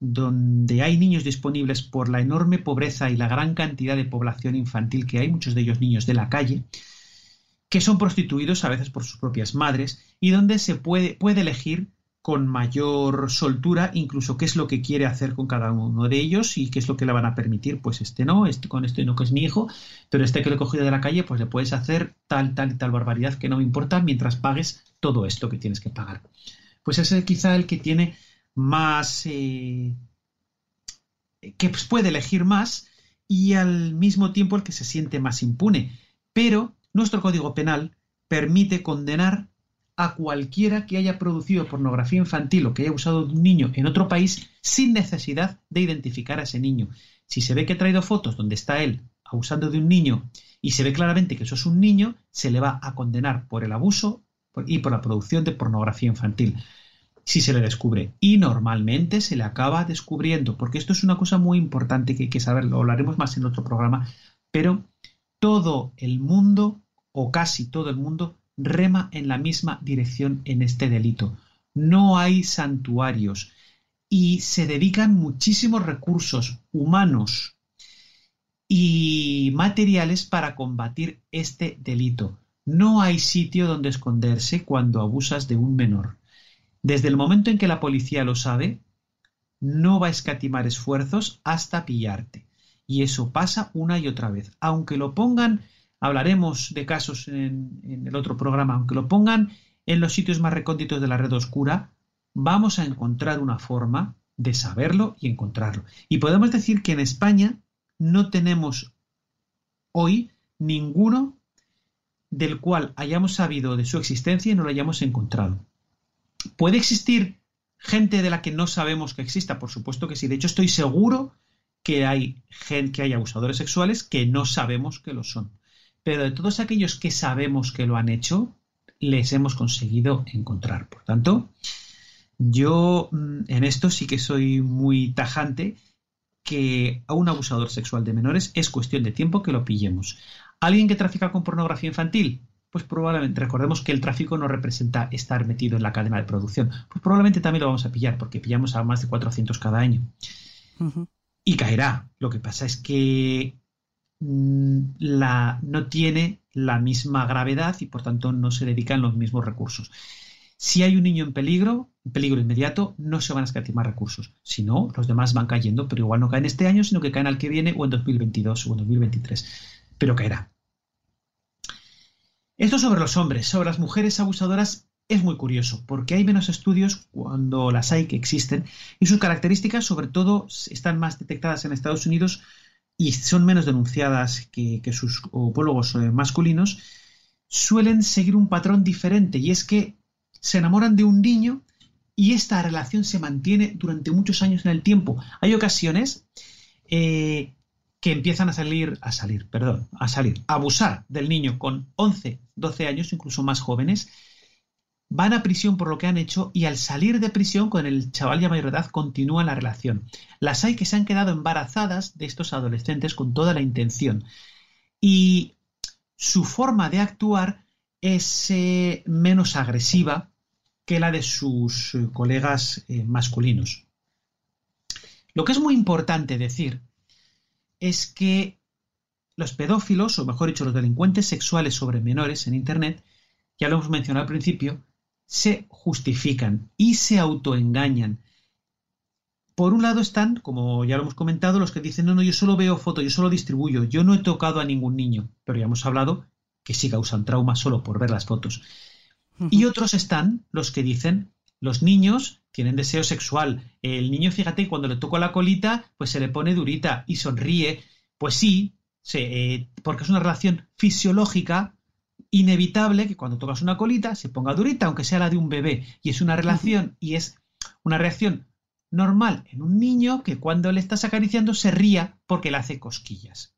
donde hay niños disponibles por la enorme pobreza y la gran cantidad de población infantil que hay, muchos de ellos niños de la calle, que son prostituidos a veces por sus propias madres, y donde se puede, puede elegir con mayor soltura, incluso qué es lo que quiere hacer con cada uno de ellos y qué es lo que le van a permitir. Pues este no, este con este no que es mi hijo, pero este que lo he cogido de la calle, pues le puedes hacer tal, tal y tal barbaridad que no me importa mientras pagues todo esto que tienes que pagar. Pues ese es quizá el que tiene más... Eh, que puede elegir más y al mismo tiempo el que se siente más impune. Pero nuestro Código Penal permite condenar a cualquiera que haya producido pornografía infantil o que haya usado de un niño en otro país sin necesidad de identificar a ese niño. Si se ve que ha traído fotos donde está él abusando de un niño y se ve claramente que eso es un niño, se le va a condenar por el abuso y por la producción de pornografía infantil. Si se le descubre. Y normalmente se le acaba descubriendo, porque esto es una cosa muy importante que hay que saber, lo hablaremos más en otro programa, pero todo el mundo, o casi todo el mundo, rema en la misma dirección en este delito. No hay santuarios y se dedican muchísimos recursos humanos y materiales para combatir este delito. No hay sitio donde esconderse cuando abusas de un menor. Desde el momento en que la policía lo sabe, no va a escatimar esfuerzos hasta pillarte. Y eso pasa una y otra vez. Aunque lo pongan hablaremos de casos en, el otro programa, aunque lo pongan en los sitios más recónditos de la red oscura, vamos a encontrar una forma de saberlo y encontrarlo. Y podemos decir que en España no tenemos hoy ninguno del cual hayamos sabido de su existencia y no lo hayamos encontrado. ¿Puede existir gente de la que no sabemos que exista? Por supuesto que sí. De hecho, estoy seguro que hay, que hay abusadores sexuales que no sabemos que lo son. Pero de todos aquellos que sabemos que lo han hecho, les hemos conseguido encontrar. Por tanto, yo mm, en esto sí que soy muy tajante que a un abusador sexual de menores es cuestión de tiempo que lo pillemos. ¿Alguien que trafica con pornografía infantil? Pues probablemente, recordemos que el tráfico no representa estar metido en la cadena de producción. Pues probablemente también lo vamos a pillar, porque pillamos a más de 400 cada año. Y caerá. Lo que pasa es que la, no tiene la misma gravedad y por tanto no se dedican los mismos recursos. Si hay un niño en peligro, en peligro inmediato, no se van a escatimar recursos. Si no, los demás van cayendo, pero igual no caen este año, sino que caen al que viene o en 2022 o en 2023. Pero caerá. Esto sobre los hombres, sobre las mujeres abusadoras es muy curioso, porque hay menos estudios cuando las hay que existen y sus características sobre todo están más detectadas en Estados Unidos y son menos denunciadas que, sus homólogos eh, masculinos, suelen seguir un patrón diferente y es que se enamoran de un niño y esta relación se mantiene durante muchos años en el tiempo. Hay ocasiones eh, que empiezan a salir, a salir, perdón, a salir, a abusar del niño con 11, 12 años, incluso más jóvenes, van a prisión por lo que han hecho y al salir de prisión con el chaval ya mayor edad continúa la relación. Las hay que se han quedado embarazadas de estos adolescentes con toda la intención. Y su forma de actuar es eh, menos agresiva que la de sus eh, colegas eh, masculinos. Lo que es muy importante decir es que los pedófilos, o mejor dicho, los delincuentes sexuales sobre menores en Internet, ya lo hemos mencionado al principio, se justifican y se autoengañan. Por un lado están, como ya lo hemos comentado, los que dicen, no, no, yo solo veo fotos, yo solo distribuyo, yo no he tocado a ningún niño, pero ya hemos hablado que sí causan trauma solo por ver las fotos. Y otros están los que dicen, los niños tienen deseo sexual. El niño, fíjate, cuando le toco la colita, pues se le pone durita y sonríe. Pues sí, eh, porque es una relación fisiológica inevitable que cuando tocas una colita se ponga durita, aunque sea la de un bebé. Y es una relación y es una reacción normal en un niño que cuando le estás acariciando se ría porque le hace cosquillas.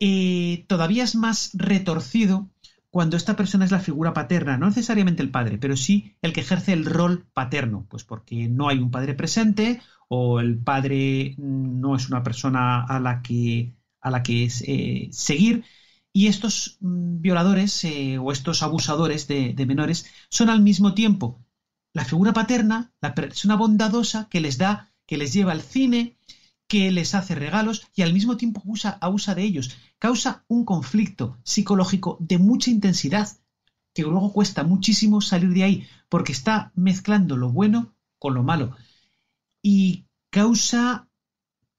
Eh, todavía es más retorcido cuando esta persona es la figura paterna, no necesariamente el padre, pero sí el que ejerce el rol paterno, pues porque no hay un padre presente o el padre no es una persona a la que, a la que eh, seguir. Y estos mm, violadores eh, o estos abusadores de, menores son al mismo tiempo la figura paterna, la persona bondadosa que les da, que les lleva al cine, que les hace regalos y al mismo tiempo abusa, abusa de ellos. Causa un conflicto psicológico de mucha intensidad que luego cuesta muchísimo salir de ahí porque está mezclando lo bueno con lo malo y causa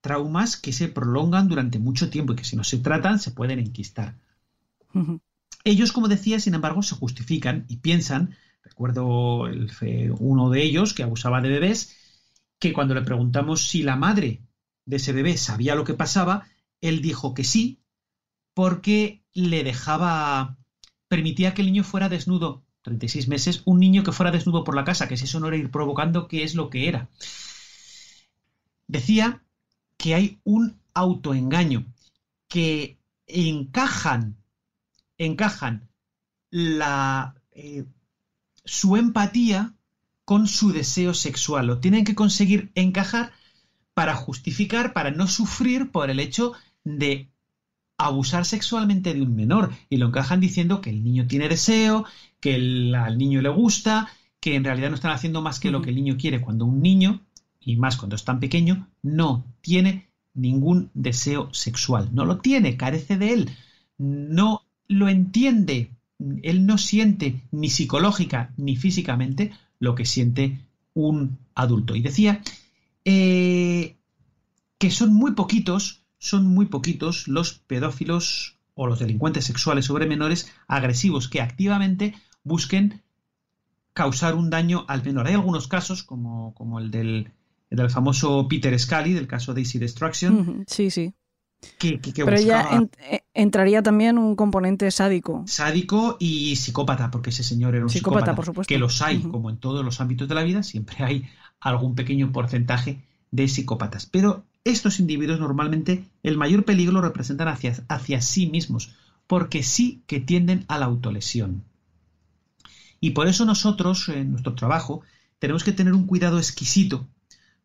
traumas que se prolongan durante mucho tiempo y que si no se tratan se pueden enquistar. Ellos, como decía, sin embargo, se justifican y piensan, recuerdo el, uno de ellos que abusaba de bebés, que cuando le preguntamos si la madre de ese bebé sabía lo que pasaba, él dijo que sí, porque le dejaba, permitía que el niño fuera desnudo, 36 meses, un niño que fuera desnudo por la casa, que si eso no era ir provocando, ¿qué es lo que era? Decía que hay un autoengaño, que encajan, encajan la, eh, su empatía con su deseo sexual, lo tienen que conseguir encajar para justificar, para no sufrir por el hecho de abusar sexualmente de un menor. Y lo encajan diciendo que el niño tiene deseo, que al niño le gusta, que en realidad no están haciendo más que lo que el niño quiere. Cuando un niño, y más cuando es tan pequeño, no tiene ningún deseo sexual, no lo tiene, carece de él, no lo entiende, él no siente ni psicológica ni físicamente lo que siente un adulto. Y decía eh, que son muy poquitos, son muy poquitos los pedófilos o los delincuentes sexuales sobre menores agresivos que activamente busquen causar un daño al menor. Hay algunos casos, como, como el, del, del famoso Peter Scully, del caso Daisy Destruction. Sí, sí. Pero ya eh, entraría también un componente sádico. Sádico y psicópata, porque ese señor era un psicópata, por supuesto. que los hay, como en todos los ámbitos de la vida, siempre hay algún pequeño porcentaje de psicópatas. Pero estos individuos normalmente el mayor peligro lo representan hacia, hacia sí mismos, porque sí que tienden a la autolesión. Y por eso nosotros, en nuestro trabajo, tenemos que tener un cuidado exquisito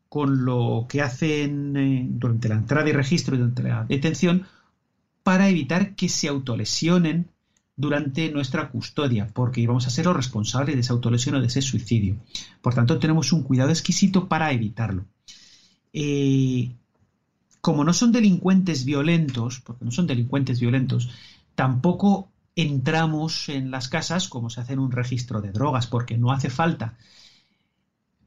con lo que hacen eh, durante la entrada y registro y durante la detención para evitar que se autolesionen durante nuestra custodia, porque vamos a ser los responsables de esa autolesión o de ese suicidio. Por tanto, tenemos un cuidado exquisito para evitarlo. Eh, como no son delincuentes violentos, porque no son delincuentes violentos, tampoco entramos en las casas como se hace en un registro de drogas, porque no hace falta.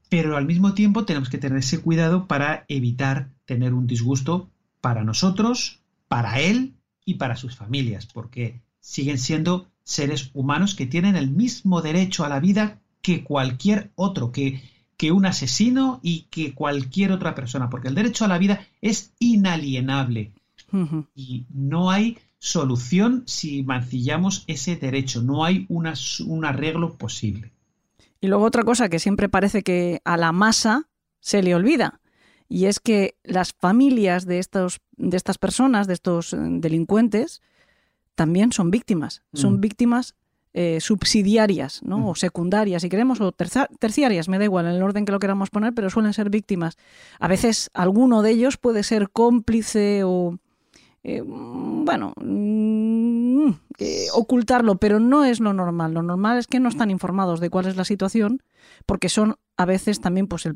Pero al mismo tiempo tenemos que tener ese cuidado para evitar tener un disgusto para nosotros, para él y para sus familias, porque siguen siendo seres humanos que tienen el mismo derecho a la vida que cualquier otro, que, que un asesino y que cualquier otra persona, porque el derecho a la vida es inalienable y no hay solución si mancillamos ese derecho, no hay un arreglo posible. Y luego otra cosa que siempre parece que a la masa se le olvida, y es que las familias de, estos, de estas personas, de estos eh, delincuentes, también son víctimas. Son mm. víctimas eh, subsidiarias, ¿no? Mm. O secundarias, si queremos, o terciarias, me da igual en el orden que lo queramos poner, pero suelen ser víctimas. A veces alguno de ellos puede ser cómplice o, eh, bueno, mm, ocultarlo, pero no es lo normal. Lo normal es que no están informados de cuál es la situación, porque son a veces también pues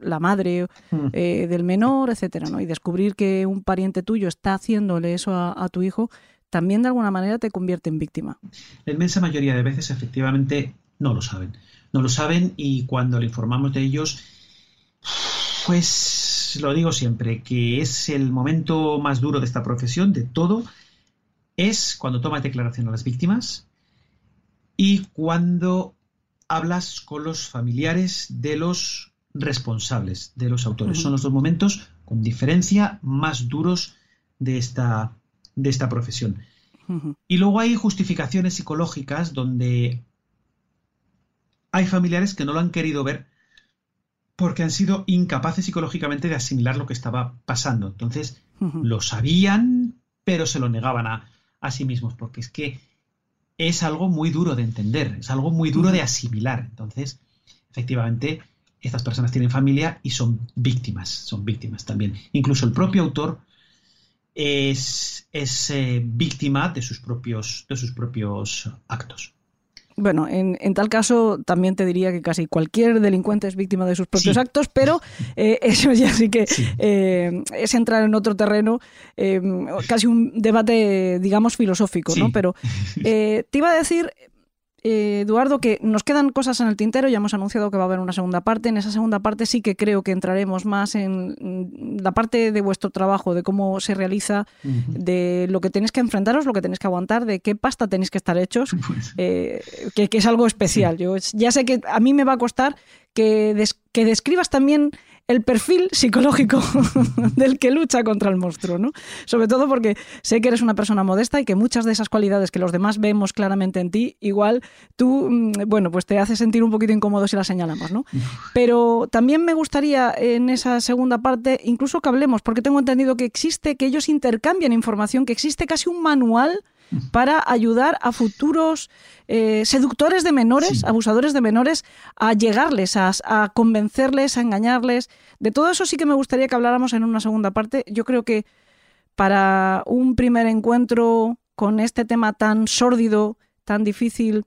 la madre eh, del menor, etcétera, ¿no? Y descubrir que un pariente tuyo está haciéndole eso a tu hijo también de alguna manera te convierte en víctima. La inmensa mayoría de veces efectivamente no lo saben. No lo saben y cuando le informamos de ellos, pues lo digo siempre, que es el momento más duro de esta profesión, de todo, es cuando tomas declaración a las víctimas y cuando hablas con los familiares de los responsables, de los autores. Son los dos momentos, con diferencia, más duros de esta de esta profesión. Y luego hay justificaciones psicológicas donde hay familiares que no lo han querido ver porque han sido incapaces psicológicamente de asimilar lo que estaba pasando. Entonces, lo sabían, pero se lo negaban a, a, sí mismos, porque es que es algo muy duro de entender, es algo muy duro de asimilar. Entonces, efectivamente, estas personas tienen familia y son víctimas, son víctimas también. Incluso el propio autor es, eh, víctima de sus propios, de sus propios actos. Bueno, en, tal caso también te diría que casi cualquier delincuente es víctima de sus propios actos, pero eh, *laughs* eso ya sí que eh, es entrar en otro terreno, casi un debate, digamos, filosófico, ¿no? Pero *laughs* te iba a decir, eh, Eduardo, que nos quedan cosas en el tintero, ya hemos anunciado que va a haber una segunda parte. En esa segunda parte sí que creo que entraremos más en la parte de vuestro trabajo, de cómo se realiza, de lo que tenéis que enfrentaros, lo que tenéis que aguantar, de qué pasta tenéis que estar hechos, *laughs* pues eh, que, es algo especial. Yo ya sé que a mí me va a costar que, que describas también el perfil psicológico *laughs* del que lucha contra el monstruo, ¿no? Sobre todo porque sé que eres una persona modesta y que muchas de esas cualidades que los demás vemos claramente en ti, igual tú, mm, bueno, pues te hace sentir un poquito incómodo si las señalamos, ¿no? *laughs* Pero también me gustaría en esa segunda parte incluso que hablemos, porque tengo entendido que existe, que ellos intercambian información, que existe casi un manual para ayudar a futuros eh, seductores de menores, abusadores de menores, a llegarles, a, convencerles, a engañarles. De todo eso sí que me gustaría que habláramos en una segunda parte. Yo creo que para un primer encuentro con este tema tan sórdido, tan difícil,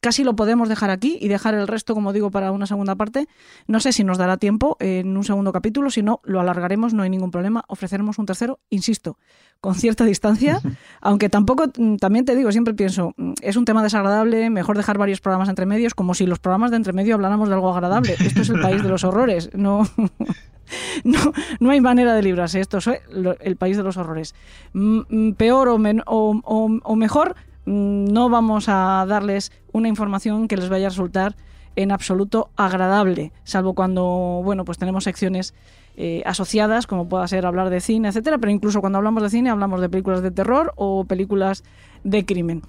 casi lo podemos dejar aquí y dejar el resto, como digo, para una segunda parte. No sé si nos dará tiempo en un segundo capítulo, si no, lo alargaremos, no hay ningún problema. Ofreceremos un tercero, insisto, con cierta distancia, *laughs* aunque tampoco, mm, también te digo, siempre pienso, mm, es un tema desagradable, mejor dejar varios programas entre medios, como si los programas de entre medio habláramos de algo agradable. Esto es el país de los horrores, no... *laughs* No, no, hay manera de librarse. Esto es el país de los horrores. Peor o, o mejor, Mm, no vamos a darles una información que les vaya a resultar en absoluto agradable, salvo cuando, bueno, pues tenemos secciones eh, asociadas, como pueda ser hablar de cine, etcétera, pero incluso cuando hablamos de cine hablamos de películas de terror o películas de crimen.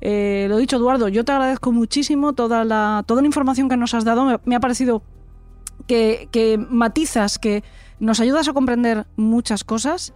Eh, lo dicho, Eduardo, yo te agradezco muchísimo toda la, toda la información que nos has dado. Me, ha parecido que matizas, que Nos ayudas a comprender muchas cosas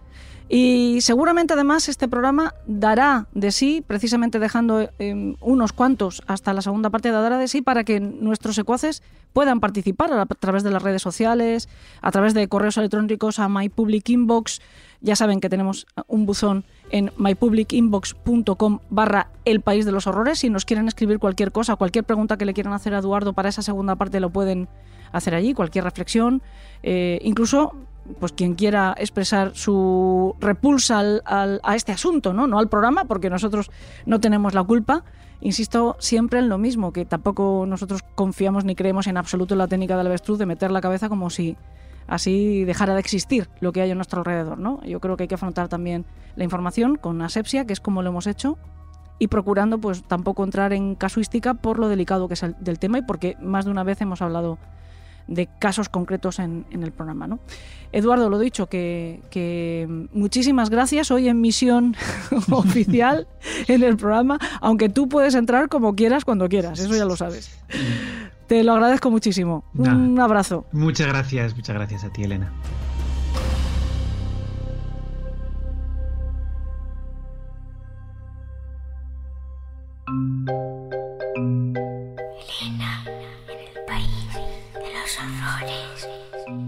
y seguramente además este programa dará de sí, precisamente dejando eh, unos cuantos hasta la segunda parte, dará de sí para que nuestros secuaces puedan participar a, través de las redes sociales, a través de correos electrónicos a My Public Inbox. Ya saben que tenemos un buzón en mypublicinbox.com barra el país de los horrores. Si nos quieren escribir cualquier cosa, cualquier pregunta que le quieran hacer a Eduardo para esa segunda parte lo pueden hacer allí, cualquier reflexión. Eh, incluso pues quien quiera expresar su repulsa al, a este asunto, ¿no? no al programa, porque nosotros no tenemos la culpa. Insisto siempre en lo mismo, que tampoco nosotros confiamos ni creemos en absoluto en la técnica del avestruz de meter la cabeza como si así dejara de existir lo que hay a nuestro alrededor. ¿no? Yo creo que hay que afrontar también la información con asepsia, que es como lo hemos hecho, y procurando pues tampoco entrar en casuística por lo delicado que es el, del tema y porque más de una vez hemos hablado de casos concretos en, el programa. ¿no? Eduardo, lo dicho, que, que muchísimas gracias hoy en misión *laughs* oficial en el programa, aunque tú puedes entrar como quieras cuando quieras, eso ya lo sabes. Te lo agradezco muchísimo. Un abrazo. Muchas gracias, muchas gracias a ti, Elena.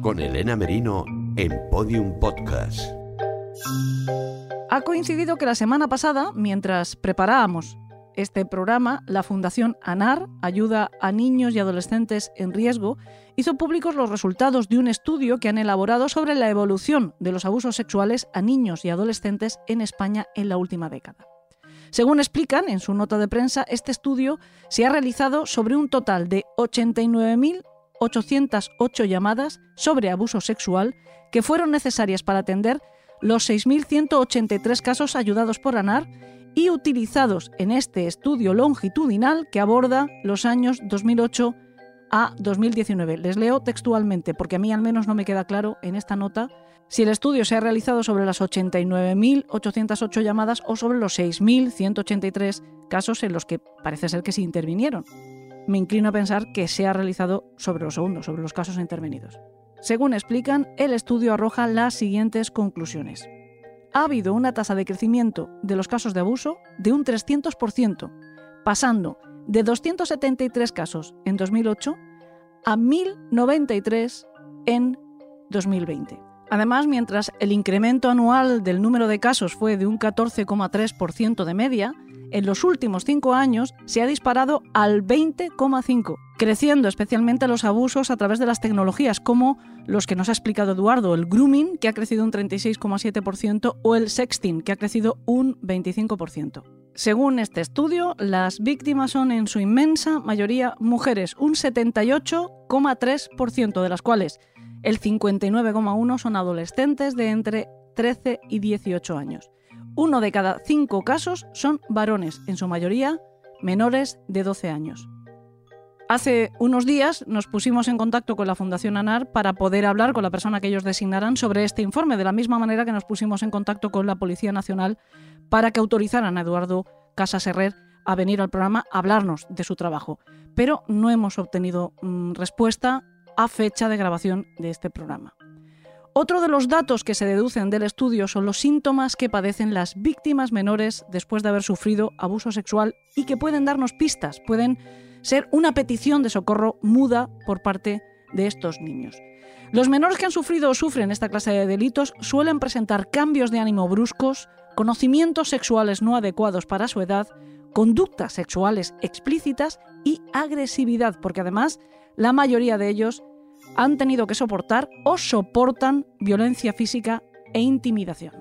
Con Elena Merino en Podium Podcast. Ha coincidido que la semana pasada, mientras preparábamos este programa, la Fundación ANAR, Ayuda a Niños y Adolescentes en Riesgo, hizo públicos los resultados de un estudio que han elaborado sobre la evolución de los abusos sexuales a niños y adolescentes en España en la última década. Según explican en su nota de prensa, este estudio se ha realizado sobre un total de 89.000 808 llamadas sobre abuso sexual que fueron necesarias para atender los 6.183 casos ayudados por ANAR y utilizados en este estudio longitudinal que aborda los años 2008 a 2019. Les leo textualmente, porque a mí al menos no me queda claro en esta nota si el estudio se ha realizado sobre las 89.808 llamadas o sobre los 6.183 casos en los que parece ser que se intervinieron me inclino a pensar que se ha realizado sobre los segundos, sobre los casos intervenidos. Según explican, el estudio arroja las siguientes conclusiones. Ha habido una tasa de crecimiento de los casos de abuso de un 300%, pasando de 273 casos en 2008 a 1093 en 2020. Además, mientras el incremento anual del número de casos fue de un 14,3% de media, en los últimos cinco años se ha disparado al 20,5%, creciendo especialmente los abusos a través de las tecnologías, como los que nos ha explicado Eduardo, el grooming, que ha crecido un 36,7%, o el sexting, que ha crecido un 25%. Según este estudio, las víctimas son en su inmensa mayoría mujeres, un 78,3% de las cuales el 59,1% son adolescentes de entre 13 y 18 años. Uno de cada cinco casos son varones, en su mayoría menores de 12 años. Hace unos días nos pusimos en contacto con la Fundación ANAR para poder hablar con la persona que ellos designaran sobre este informe, de la misma manera que nos pusimos en contacto con la Policía Nacional para que autorizaran a Eduardo Casas Herrer a venir al programa a hablarnos de su trabajo. Pero no hemos obtenido mm, respuesta a fecha de grabación de este programa. Otro de los datos que se deducen del estudio son los síntomas que padecen las víctimas menores después de haber sufrido abuso sexual y que pueden darnos pistas, pueden ser una petición de socorro muda por parte de estos niños. Los menores que han sufrido o sufren esta clase de delitos suelen presentar cambios de ánimo bruscos, conocimientos sexuales no adecuados para su edad, conductas sexuales explícitas y agresividad, porque además la mayoría de ellos han tenido que soportar o soportan violencia física e intimidación.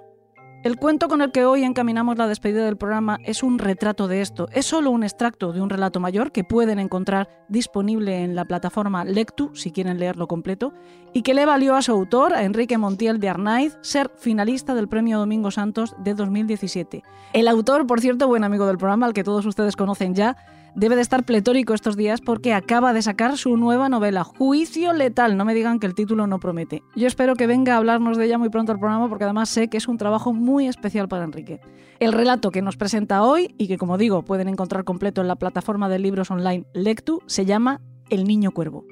El cuento con el que hoy encaminamos la despedida del programa es un retrato de esto. Es solo un extracto de un relato mayor que pueden encontrar disponible en la plataforma Lectu, si quieren leerlo completo, y que le valió a su autor, a Enrique Montiel de Arnaiz, ser finalista del Premio Domingo Santos de 2017. El autor, por cierto, buen amigo del programa, al que todos ustedes conocen ya, debe de estar pletórico estos días porque acaba de sacar su nueva novela, Juicio Letal. No me digan que el título no promete. Yo espero que venga a hablarnos de ella muy pronto al programa porque además sé que es un trabajo muy especial para Enrique. El relato que nos presenta hoy y que como digo pueden encontrar completo en la plataforma de libros online Lectu se llama El Niño Cuervo.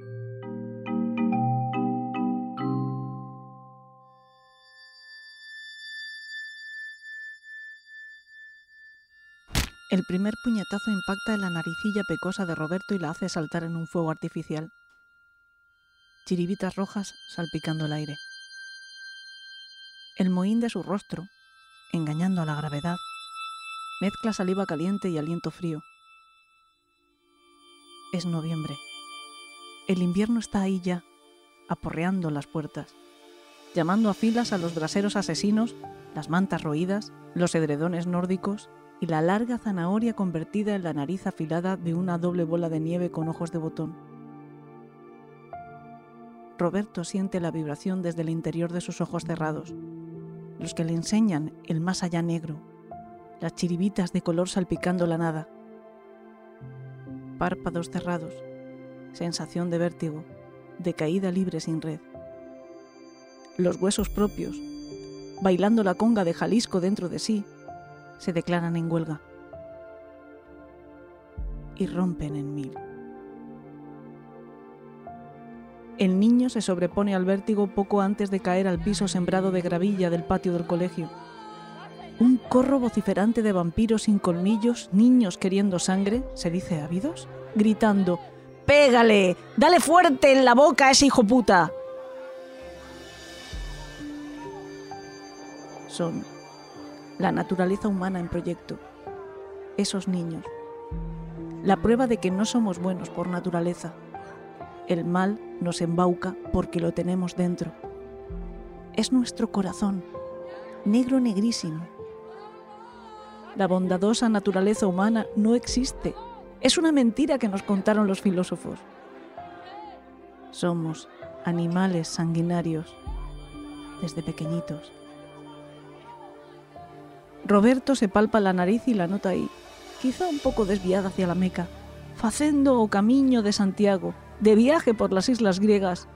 El primer puñetazo impacta en la naricilla pecosa de Roberto y la hace saltar en un fuego artificial. Chiribitas rojas salpicando el aire. El mohín de su rostro, engañando a la gravedad, mezcla saliva caliente y aliento frío. Es noviembre. El invierno está ahí ya, aporreando las puertas, llamando a filas a los braseros asesinos, las mantas roídas, los edredones nórdicos y la larga zanahoria convertida en la nariz afilada de una doble bola de nieve con ojos de botón. Roberto siente la vibración desde el interior de sus ojos cerrados, los que le enseñan el más allá negro, las chiribitas de color salpicando la nada. Párpados cerrados, sensación de vértigo, de caída libre sin red. Los huesos propios, bailando la conga de Jalisco dentro de sí, se declaran en huelga y rompen en mil. El niño se sobrepone al vértigo poco antes de caer al piso sembrado de gravilla del patio del colegio. Un corro vociferante de vampiros sin colmillos, niños queriendo sangre, se dice ávidos, gritando ¡Pégale! ¡Dale fuerte en la boca a ese hijo puta! Son la naturaleza humana en proyecto. Esos niños. La prueba de que no somos buenos por naturaleza. El mal nos embauca porque lo tenemos dentro. Es nuestro corazón, negro negrísimo. La bondadosa naturaleza humana no existe. Es una mentira que nos contaron los filósofos. Somos animales sanguinarios desde pequeñitos. Roberto se palpa la nariz y la nota ahí, quizá un poco desviada hacia la Meca, facendo o camino de Santiago, de viaje por las islas griegas,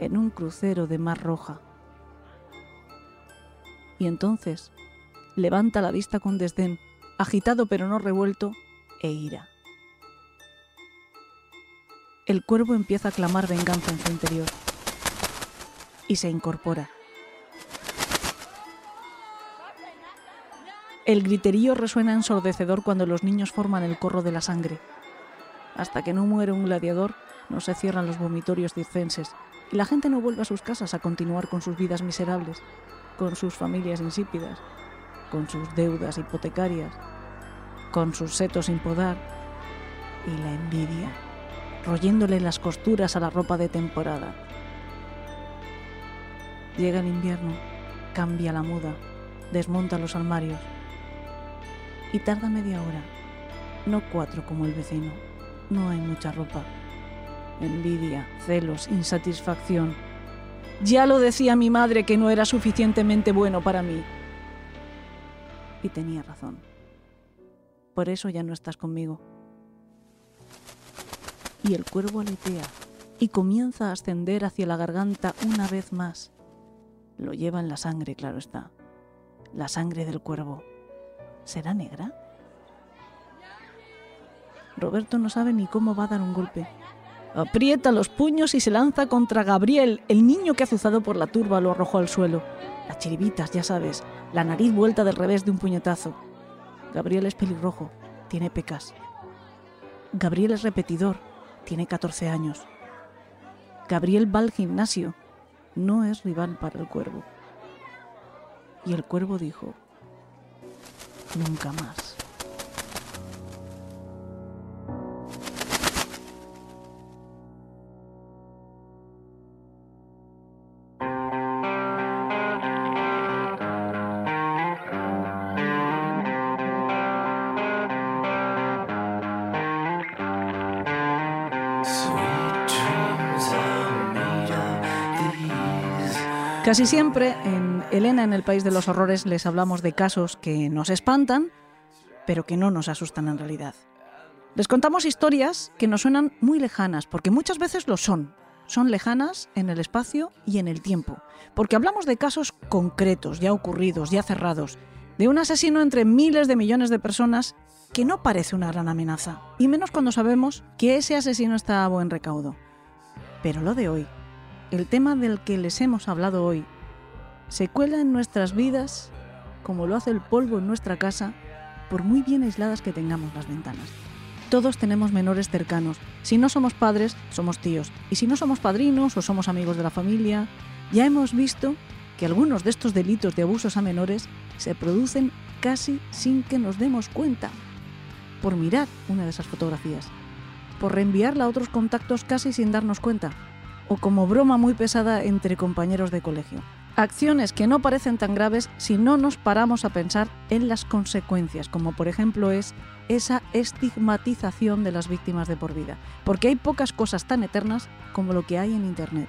en un crucero de mar roja. Y entonces levanta la vista con desdén, agitado pero no revuelto, e ira. El cuervo empieza a clamar venganza en su interior y se incorpora. El griterío resuena ensordecedor cuando los niños forman el corro de la sangre. Hasta que no muere un gladiador, no se cierran los vomitorios circenses y la gente no vuelve a sus casas a continuar con sus vidas miserables, con sus familias insípidas, con sus deudas hipotecarias, con sus setos sin podar y la envidia, royéndole las costuras a la ropa de temporada. Llega el invierno, cambia la muda, desmonta los armarios y tarda media hora, no cuatro como el vecino. No hay mucha ropa envidia, celos, insatisfacción. Ya lo decía mi madre que no era suficientemente bueno para mí. Y tenía razón. Por eso ya no estás conmigo. Y el cuervo aletea y comienza a ascender hacia la garganta una vez más. Lo lleva en la sangre, claro está. La sangre del cuervo. ¿Será negra? Roberto no sabe ni cómo va a dar un golpe. Aprieta los puños y se lanza contra Gabriel. El niño que azuzado por la turba lo arrojó al suelo. Las chiribitas, ya sabes, la nariz vuelta del revés de un puñetazo. Gabriel es pelirrojo, tiene pecas. Gabriel es repetidor, tiene 14 años. Gabriel va al gimnasio, no es rival para el cuervo. Y el cuervo dijo, nunca más. Casi siempre en Elena en el País de los Horrores les hablamos de casos que nos espantan, pero que no nos asustan en realidad. Les contamos historias que nos suenan muy lejanas, porque muchas veces lo son. Son lejanas en el espacio y en el tiempo, porque hablamos de casos concretos, ya ocurridos, ya cerrados, de un asesino entre miles de millones de personas que no parece una gran amenaza, y menos cuando sabemos que ese asesino está a buen recaudo. Pero lo de hoy el tema del que les hemos hablado hoy se cuela en nuestras vidas como lo hace el polvo en nuestra casa por muy bien aisladas que tengamos las ventanas. Todos tenemos menores cercanos. Si no somos padres, somos tíos. Y si no somos padrinos o somos amigos de la familia, ya hemos visto que algunos de estos delitos de abusos a menores se producen casi sin que nos demos cuenta. Por mirar una de esas fotografías. Por reenviarla a otros contactos casi sin darnos cuenta. O como broma muy pesada entre compañeros de colegio. Acciones que no parecen tan graves si no nos paramos a pensar en las consecuencias, como por ejemplo es esa estigmatización de las víctimas de por vida, porque hay pocas cosas tan eternas como lo que hay en Internet.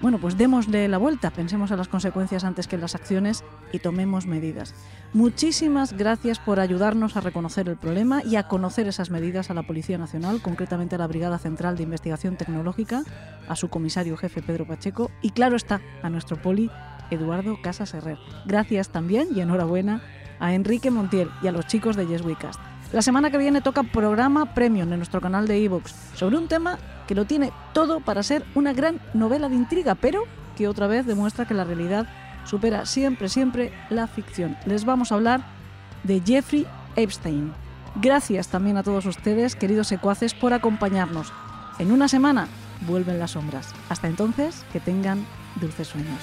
Bueno, pues démosle la vuelta, pensemos en las consecuencias antes que en las acciones y tomemos medidas. Muchísimas gracias por ayudarnos a reconocer el problema y a conocer esas medidas a la Policía Nacional, concretamente a la Brigada Central de Investigación Tecnológica, a su comisario jefe Pedro Pacheco y claro está, a nuestro poli Eduardo Casas Herrer. Gracias también y enhorabuena a Enrique Montiel y a los chicos de Yes We Cast. La semana que viene toca programa Premium en nuestro canal de Evox sobre un tema que lo tiene todo para ser una gran novela de intriga, pero que otra vez demuestra que la realidad supera siempre, siempre la ficción. Les vamos a hablar de Jeffrey Epstein. Gracias también a todos ustedes, queridos secuaces, por acompañarnos. En una semana vuelven las sombras. Hasta entonces, que tengan dulces sueños.